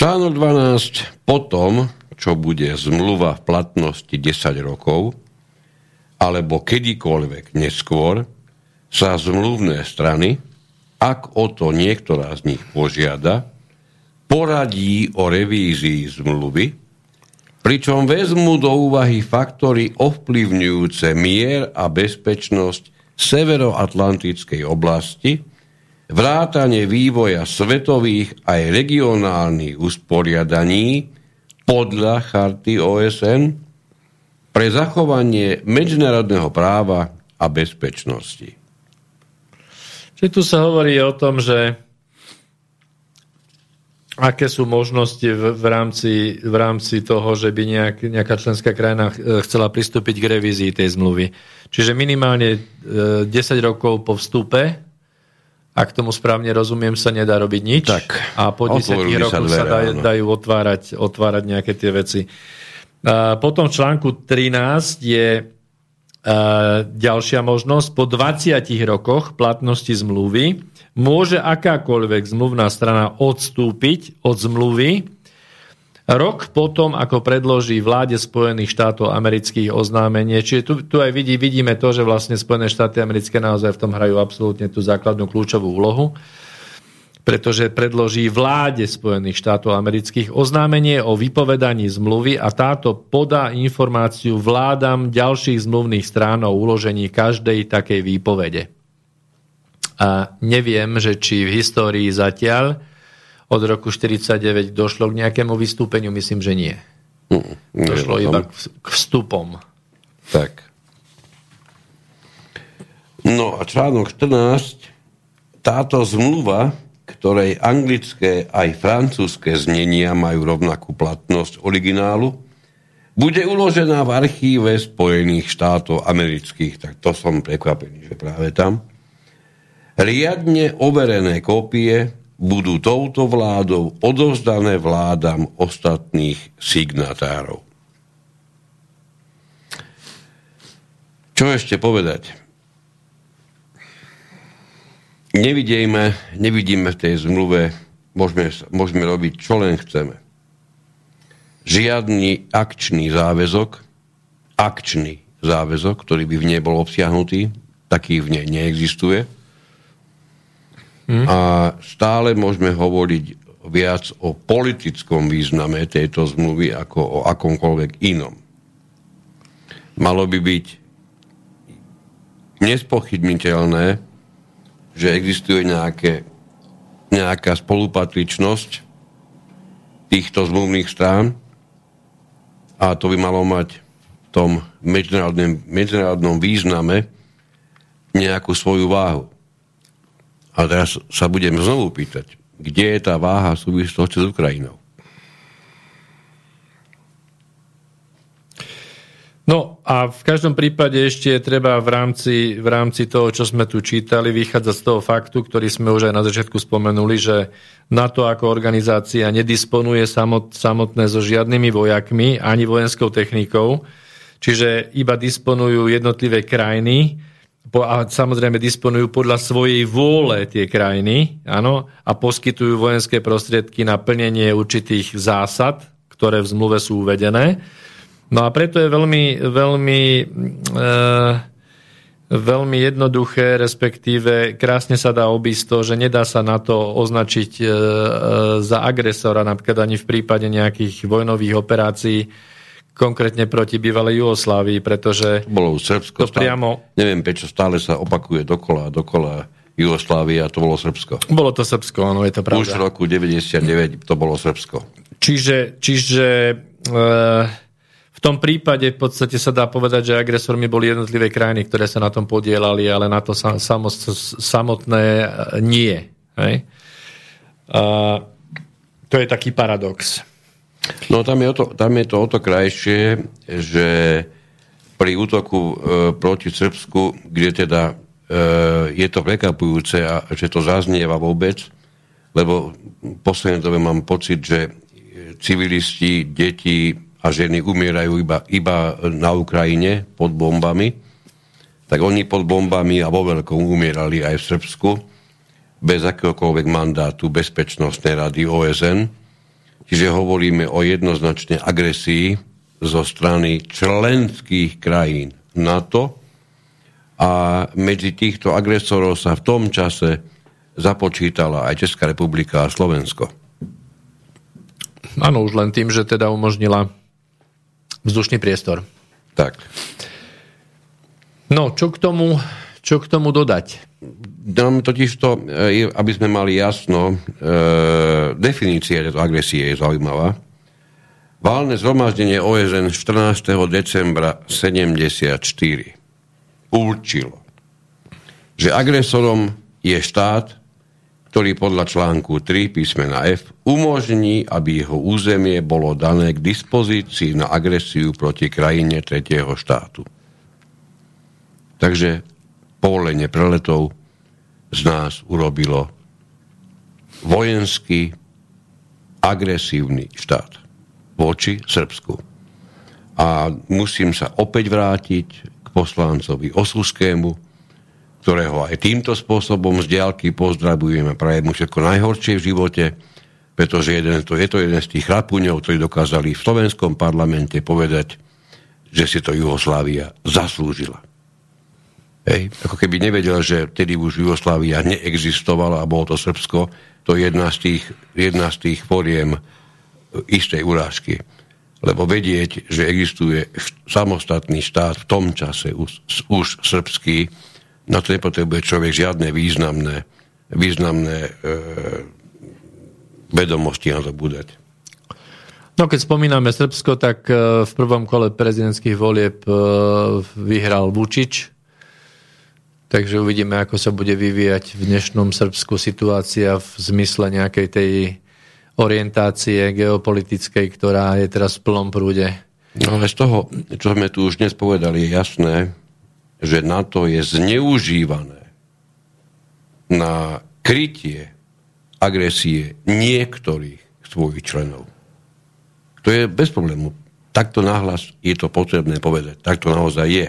Článok 12. Potom, čo bude zmluva v platnosti 10 rokov, alebo kedykoľvek neskôr, sa zmluvné strany ak o to niektorá z nich požiada, poradí o revízii zmluvy, pričom vezmu do úvahy faktory ovplyvňujúce mier a bezpečnosť severoatlantickej oblasti, vrátanie vývoja svetových aj regionálnych usporiadaní podľa charty OSN pre zachovanie medzinárodného práva a bezpečnosti. Čiže tu sa hovorí o tom, že aké sú možnosti v, v, rámci, v rámci toho, že by nejak, nejaká členská krajina chcela pristúpiť k revízii tej zmluvy. Čiže minimálne e, 10 rokov po vstupe, ak tomu správne rozumiem, sa nedá robiť nič. Tak, a po 10 rokoch sa, daj, dajú otvárať, otvárať nejaké tie veci. Potom v článku 13 je ďalšia možnosť, po 20 rokoch platnosti zmluvy môže akákoľvek zmluvná strana odstúpiť od zmluvy rok potom, ako predloží vláde Spojených štátov amerických oznámenie. Čiže tu, tu aj vidí, vidíme to, že vlastne Spojené štáty americké naozaj v tom hrajú absolútne tú základnú kľúčovú úlohu pretože predloží vláde Spojených štátov amerických oznámenie o vypovedaní zmluvy a táto podá informáciu vládam ďalších zmluvných strán o uložení každej takej výpovede. A neviem, že či v histórii zatiaľ od roku 1949 došlo k nejakému vystúpeniu, myslím, že nie. Mm, došlo iba k vstupom. Tak. No a článok 14. Táto zmluva ktorej anglické aj francúzske znenia majú rovnakú platnosť originálu, bude uložená v archíve Spojených štátov amerických, tak to som prekvapený, že práve tam. Riadne overené kópie budú touto vládou odovzdané vládam ostatných signatárov. Čo ešte povedať? nevidíme, nevidíme v tej zmluve, môžeme, môžeme robiť čo len chceme. Žiadny akčný záväzok, akčný záväzok, ktorý by v nej bol obsiahnutý, taký v nej neexistuje. Hmm. A stále môžeme hovoriť viac o politickom význame tejto zmluvy ako o akomkoľvek inom. Malo by byť nespochybniteľné, že existuje nejaké, nejaká spolupatričnosť týchto zmluvných strán a to by malo mať v tom medzinárodnom význame nejakú svoju váhu. A teraz sa budem znovu pýtať, kde je tá váha súvislosti s Ukrajinou? No a v každom prípade ešte treba v rámci, v rámci toho, čo sme tu čítali, vychádzať z toho faktu, ktorý sme už aj na začiatku spomenuli, že NATO ako organizácia nedisponuje samot, samotné so žiadnymi vojakmi ani vojenskou technikou, čiže iba disponujú jednotlivé krajiny a samozrejme disponujú podľa svojej vôle tie krajiny áno, a poskytujú vojenské prostriedky na plnenie určitých zásad, ktoré v zmluve sú uvedené. No a preto je veľmi, veľmi, e, veľmi jednoduché, respektíve krásne sa dá obísť to, že nedá sa na to označiť e, e, za agresora, napríklad ani v prípade nejakých vojnových operácií, konkrétne proti bývalej Jugoslávii, pretože to bolo Srbsko. To priamo... Neviem, prečo stále sa opakuje dokola a dokola Jugoslávia, to bolo Srbsko. Bolo to Srbsko, áno, je to pravda. Už v roku 99 to bolo Srbsko. čiže, čiže e, v tom prípade v podstate sa dá povedať, že agresormi boli jednotlivé krajiny, ktoré sa na tom podielali, ale na to samotné e, nie. Hej? A, to je taký paradox. No tam je, o to, tam je to o to krajšie, že pri útoku e, proti Srbsku, kde teda e, je to prekapujúce a že to zaznieva vôbec, lebo v poslednej dobe mám pocit, že civilisti, deti a ženy umierajú iba, iba na Ukrajine pod bombami, tak oni pod bombami a vo veľkom umierali aj v Srbsku bez akéhokoľvek mandátu Bezpečnostnej rady OSN. Čiže hovoríme o jednoznačnej agresii zo strany členských krajín NATO a medzi týchto agresorov sa v tom čase započítala aj Česká republika a Slovensko. Áno, už len tým, že teda umožnila vzdušný priestor. Tak. No, čo k tomu, čo k tomu dodať? Dám totiž to, e, aby sme mali jasno, e, definícia tejto agresie je zaujímavá. Válne zhromaždenie OSN 14. decembra 74 určilo, že agresorom je štát, ktorý podľa článku 3 písmena F umožní, aby jeho územie bolo dané k dispozícii na agresiu proti krajine tretieho štátu. Takže povolenie preletov z nás urobilo vojenský agresívny štát voči Srbsku. A musím sa opäť vrátiť k poslancovi Osuskému, ktorého aj týmto spôsobom z diálky pozdravujeme. Prajem mu všetko najhoršie v živote, pretože jeden, to, je to jeden z tých chlapuňov, ktorí dokázali v slovenskom parlamente povedať, že si to Jugoslávia zaslúžila. Hej. Ako keby nevedel, že vtedy už Jugoslávia neexistovala a bolo to Srbsko, to je jedna z tých, jedna z tých foriem istej urážky. Lebo vedieť, že existuje samostatný štát v tom čase už, už srbský, na to nepotrebuje človek žiadne významné, významné e, vedomosti nadobúdať. No keď spomíname Srbsko, tak e, v prvom kole prezidentských volieb e, vyhral Vučič, takže uvidíme, ako sa bude vyvíjať v dnešnom Srbsku situácia v zmysle nejakej tej orientácie geopolitickej, ktorá je teraz v plnom prúde. No ale z toho, čo sme tu už dnes povedali, je jasné, že NATO je zneužívané na krytie agresie niektorých svojich členov. To je bez problému. Takto nahlas je to potrebné povedať. Tak to naozaj je.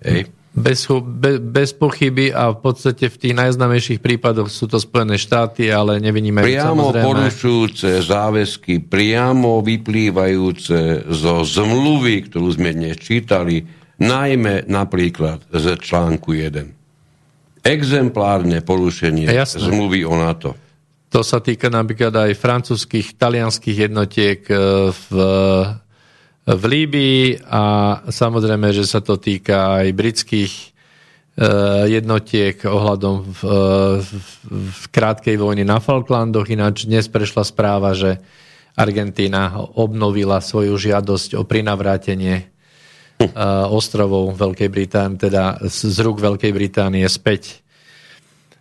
Hej. Bez, be, bez pochyby a v podstate v tých najznamejších prípadoch sú to Spojené štáty, ale nevynímajú Priamo samozrejme... porušujúce záväzky, priamo vyplývajúce zo zmluvy, ktorú sme dnes čítali, najmä napríklad z článku 1. Exemplárne porušenie Jasné. zmluvy o NATO. To sa týka napríklad aj francúzských, talianských jednotiek e, v, v Líbii a samozrejme, že sa to týka aj britských e, jednotiek ohľadom v, v, v krátkej vojne na Falklandoch. Ináč dnes prešla správa, že Argentína obnovila svoju žiadosť o prinavrátenie ostrovov Veľkej Británie, teda z rúk Veľkej Británie späť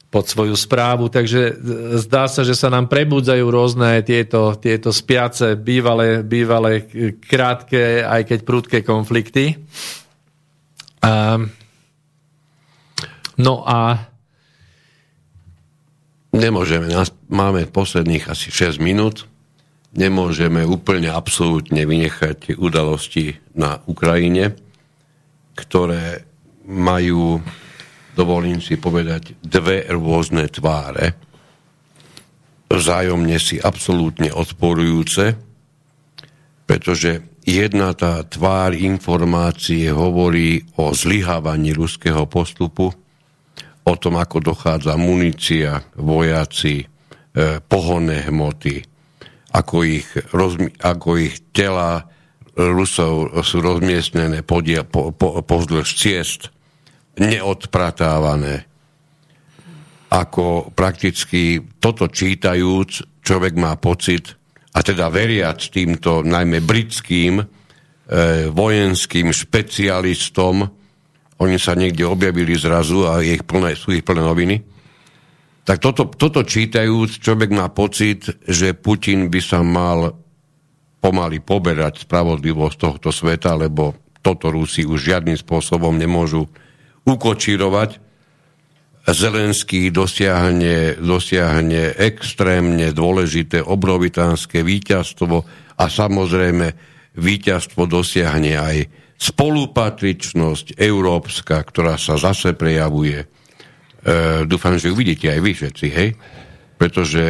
pod svoju správu. Takže e, zdá sa, že sa nám prebudzajú rôzne tieto, tieto spiace, bývalé, bývalé krátke, aj keď prudké konflikty. A, no a Nemôžeme, máme posledných asi 6 minút nemôžeme úplne absolútne vynechať udalosti na Ukrajine, ktoré majú, dovolím si povedať, dve rôzne tváre, vzájomne si absolútne odporujúce, pretože jedna tá tvár informácie hovorí o zlyhávaní ruského postupu, o tom, ako dochádza munícia, vojaci, eh, pohonné hmoty, ako ich, ako ich tela Rusov sú rozmiestnené podia, po, po, pozdĺž ciest, neodpratávané. Ako prakticky toto čítajúc, človek má pocit, a teda veriac týmto najmä britským e, vojenským špecialistom, oni sa niekde objavili zrazu a ich plné, sú ich plné noviny, tak toto, toto čítajúc, človek má pocit, že Putin by sa mal pomaly poberať spravodlivosť tohto sveta, lebo toto Rusi už žiadnym spôsobom nemôžu ukočírovať. Zelenský dosiahne, dosiahne extrémne dôležité obrovitánske víťazstvo a samozrejme víťazstvo dosiahne aj spolupatričnosť európska, ktorá sa zase prejavuje. E, dúfam, že uvidíte aj vy všetci, hej? Pretože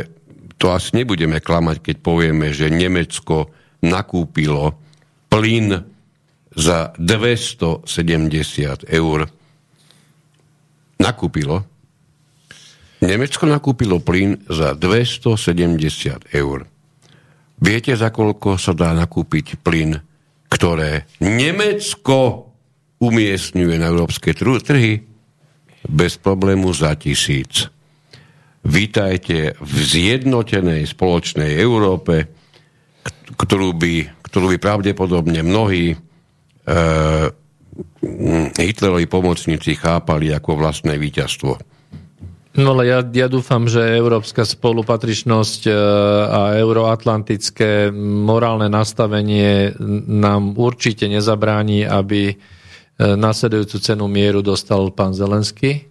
to asi nebudeme klamať, keď povieme, že Nemecko nakúpilo plyn za 270 eur. Nakúpilo. Nemecko nakúpilo plyn za 270 eur. Viete, za koľko sa dá nakúpiť plyn, ktoré Nemecko umiestňuje na európske trhy? Bez problému za tisíc. Vítajte v zjednotenej spoločnej Európe, ktorú by, ktorú by pravdepodobne mnohí e, Hitlerovi pomocníci chápali ako vlastné víťazstvo. No ale ja, ja dúfam, že európska spolupatričnosť e, a euroatlantické morálne nastavenie nám určite nezabráni, aby e, nasledujúcu cenu mieru dostal pán Zelenský.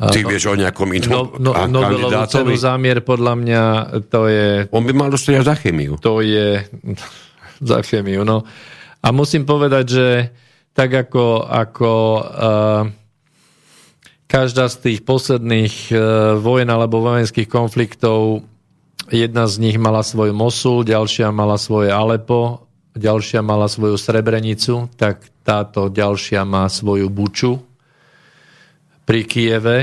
Ty vieš o nejakom inom no, no, Nobelovú cenu zámier, podľa mňa, to je... On by mal dostať za chemiu. To je za chemiu, no. A musím povedať, že tak ako, ako uh, každá z tých posledných uh, vojen alebo vojenských konfliktov, jedna z nich mala svoju Mosul, ďalšia mala svoje Alepo, ďalšia mala svoju Srebrenicu, tak táto ďalšia má svoju Buču, pri Kieve.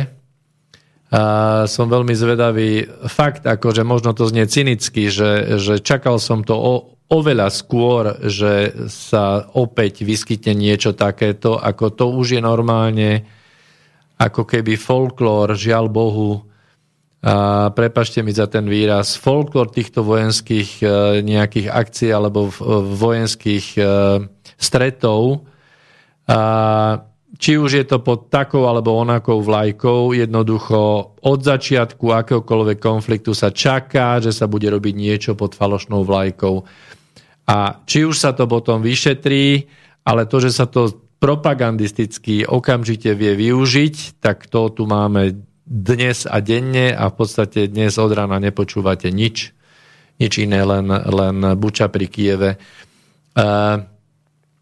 A som veľmi zvedavý. Fakt, akože možno to znie cynicky, že, že čakal som to o, oveľa skôr, že sa opäť vyskytne niečo takéto, ako to už je normálne ako keby folklór, žiaľ Bohu, a prepašte mi za ten výraz, folklór týchto vojenských e, nejakých akcií alebo vojenských e, stretov a či už je to pod takou alebo onakou vlajkou, jednoducho od začiatku akéhokoľvek konfliktu sa čaká, že sa bude robiť niečo pod falošnou vlajkou. A či už sa to potom vyšetrí, ale to, že sa to propagandisticky okamžite vie využiť, tak to tu máme dnes a denne a v podstate dnes od rána nepočúvate nič, nič iné, len, len buča pri Kieve. Uh,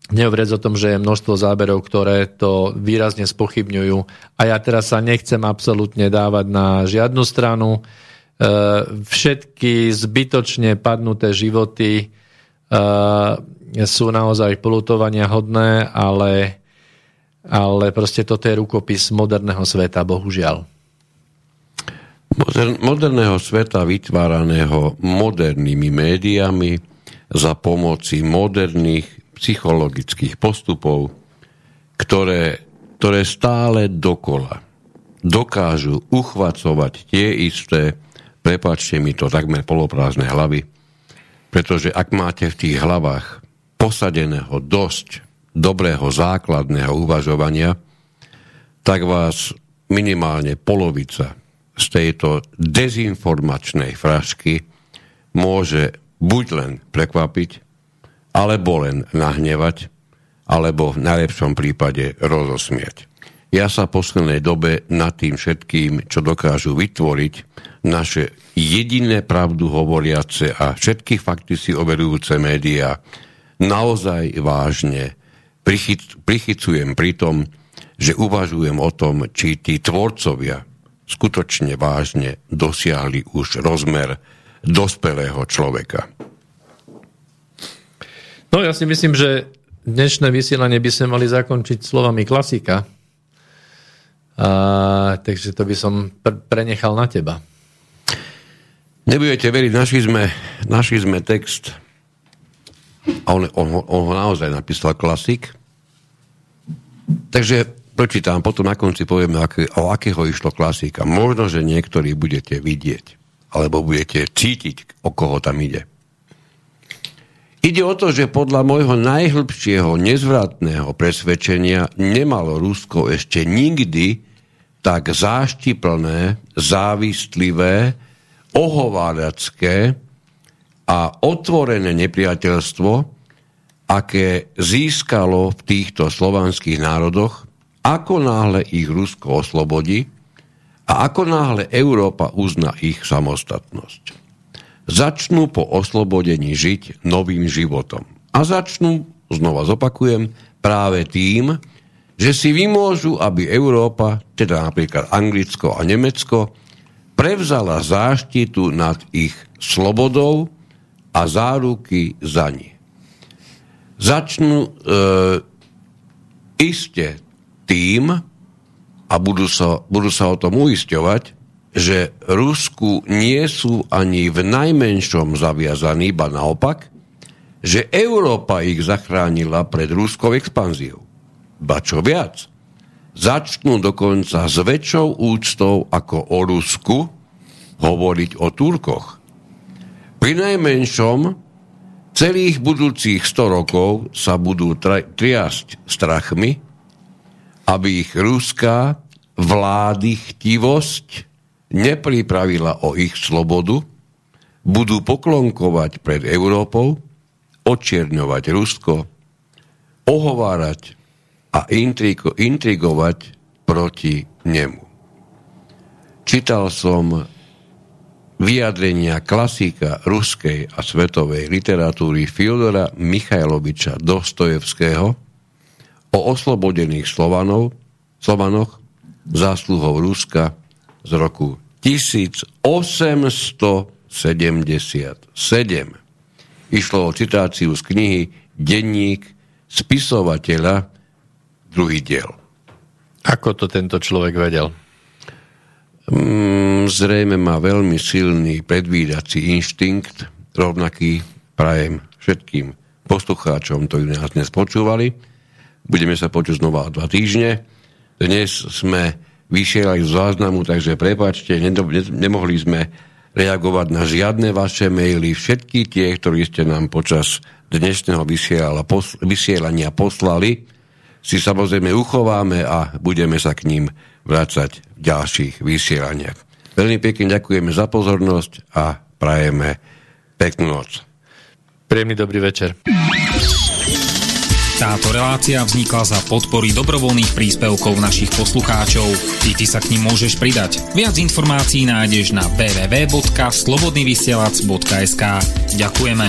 Nehovoriac o tom, že je množstvo záberov, ktoré to výrazne spochybňujú. A ja teraz sa nechcem absolútne dávať na žiadnu stranu. E, všetky zbytočne padnuté životy sú naozaj polutovania hodné, ale, ale proste toto je rukopis moderného sveta, bohužiaľ. Moderného sveta vytváraného modernými médiami za pomoci moderných psychologických postupov, ktoré, ktoré stále dokola dokážu uchvacovať tie isté, prepáčte mi to, takmer poloprázdne hlavy, pretože ak máte v tých hlavách posadeného dosť dobrého základného uvažovania, tak vás minimálne polovica z tejto dezinformačnej frašky môže buď len prekvapiť, alebo len nahnevať, alebo v najlepšom prípade rozosmiať. Ja sa v poslednej dobe nad tým všetkým, čo dokážu vytvoriť naše jediné pravdu hovoriace a všetky fakty si overujúce médiá, naozaj vážne prichyc, prichycujem pri tom, že uvažujem o tom, či tí tvorcovia skutočne vážne dosiahli už rozmer dospelého človeka. No ja si myslím, že dnešné vysielanie by sme mali zakončiť slovami klasika. A, takže to by som pr- prenechal na teba. Nebudete veriť, našli sme, našli sme text a on, on, on ho naozaj napísal klasik. Takže prečítam, potom na konci povieme, aké, o akého išlo klasika. Možno, že niektorí budete vidieť, alebo budete cítiť, o koho tam ide. Ide o to, že podľa môjho najhlbšieho nezvratného presvedčenia nemalo Rusko ešte nikdy tak záštiplné, závislivé, ohováracké a otvorené nepriateľstvo, aké získalo v týchto slovanských národoch, ako náhle ich Rusko oslobodí a ako náhle Európa uzná ich samostatnosť. Začnú po oslobodení žiť novým životom. A začnú, znova zopakujem, práve tým, že si vymôžu, aby Európa, teda napríklad Anglicko a Nemecko, prevzala záštitu nad ich slobodou a záruky za ne. Začnú e, iste tým, a budú sa, budú sa o tom uisťovať, že Rusku nie sú ani v najmenšom zaviazaní, iba naopak, že Európa ich zachránila pred ruskou expanziou. Ba čo viac, začnú dokonca s väčšou úctou ako o Rusku hovoriť o Turkoch. Pri najmenšom celých budúcich 100 rokov sa budú triasť strachmi, aby ich ruská vlády chtivosť nepripravila o ich slobodu, budú poklonkovať pred Európou, očierňovať Rusko, ohovárať a intrigo, intrigovať proti nemu. Čítal som vyjadrenia klasika ruskej a svetovej literatúry Fyodora Michajloviča Dostojevského, o oslobodených Slovanov, Slovanoch zásluhou Ruska z roku 1877. Išlo o citáciu z knihy Denník spisovateľa, druhý diel. Ako to tento človek vedel? Mm, zrejme má veľmi silný predvídací inštinkt, rovnaký prajem všetkým poslucháčom, ktorí nás dnes počúvali Budeme sa počuť znova o dva týždne. Dnes sme vyšielali z záznamu, takže prepačte, nemohli sme reagovať na žiadne vaše maily. Všetky tie, ktorí ste nám počas dnešného vysielania poslali, si samozrejme uchováme a budeme sa k ním vrácať v ďalších vysielaniach. Veľmi pekne ďakujeme za pozornosť a prajeme peknú noc. Príjemný dobrý večer. Táto relácia vznikla za podpory dobrovoľných príspevkov našich poslucháčov. Ty, ty sa k ním môžeš pridať. Viac informácií nájdeš na www.slobodnyvysielac.sk Ďakujeme.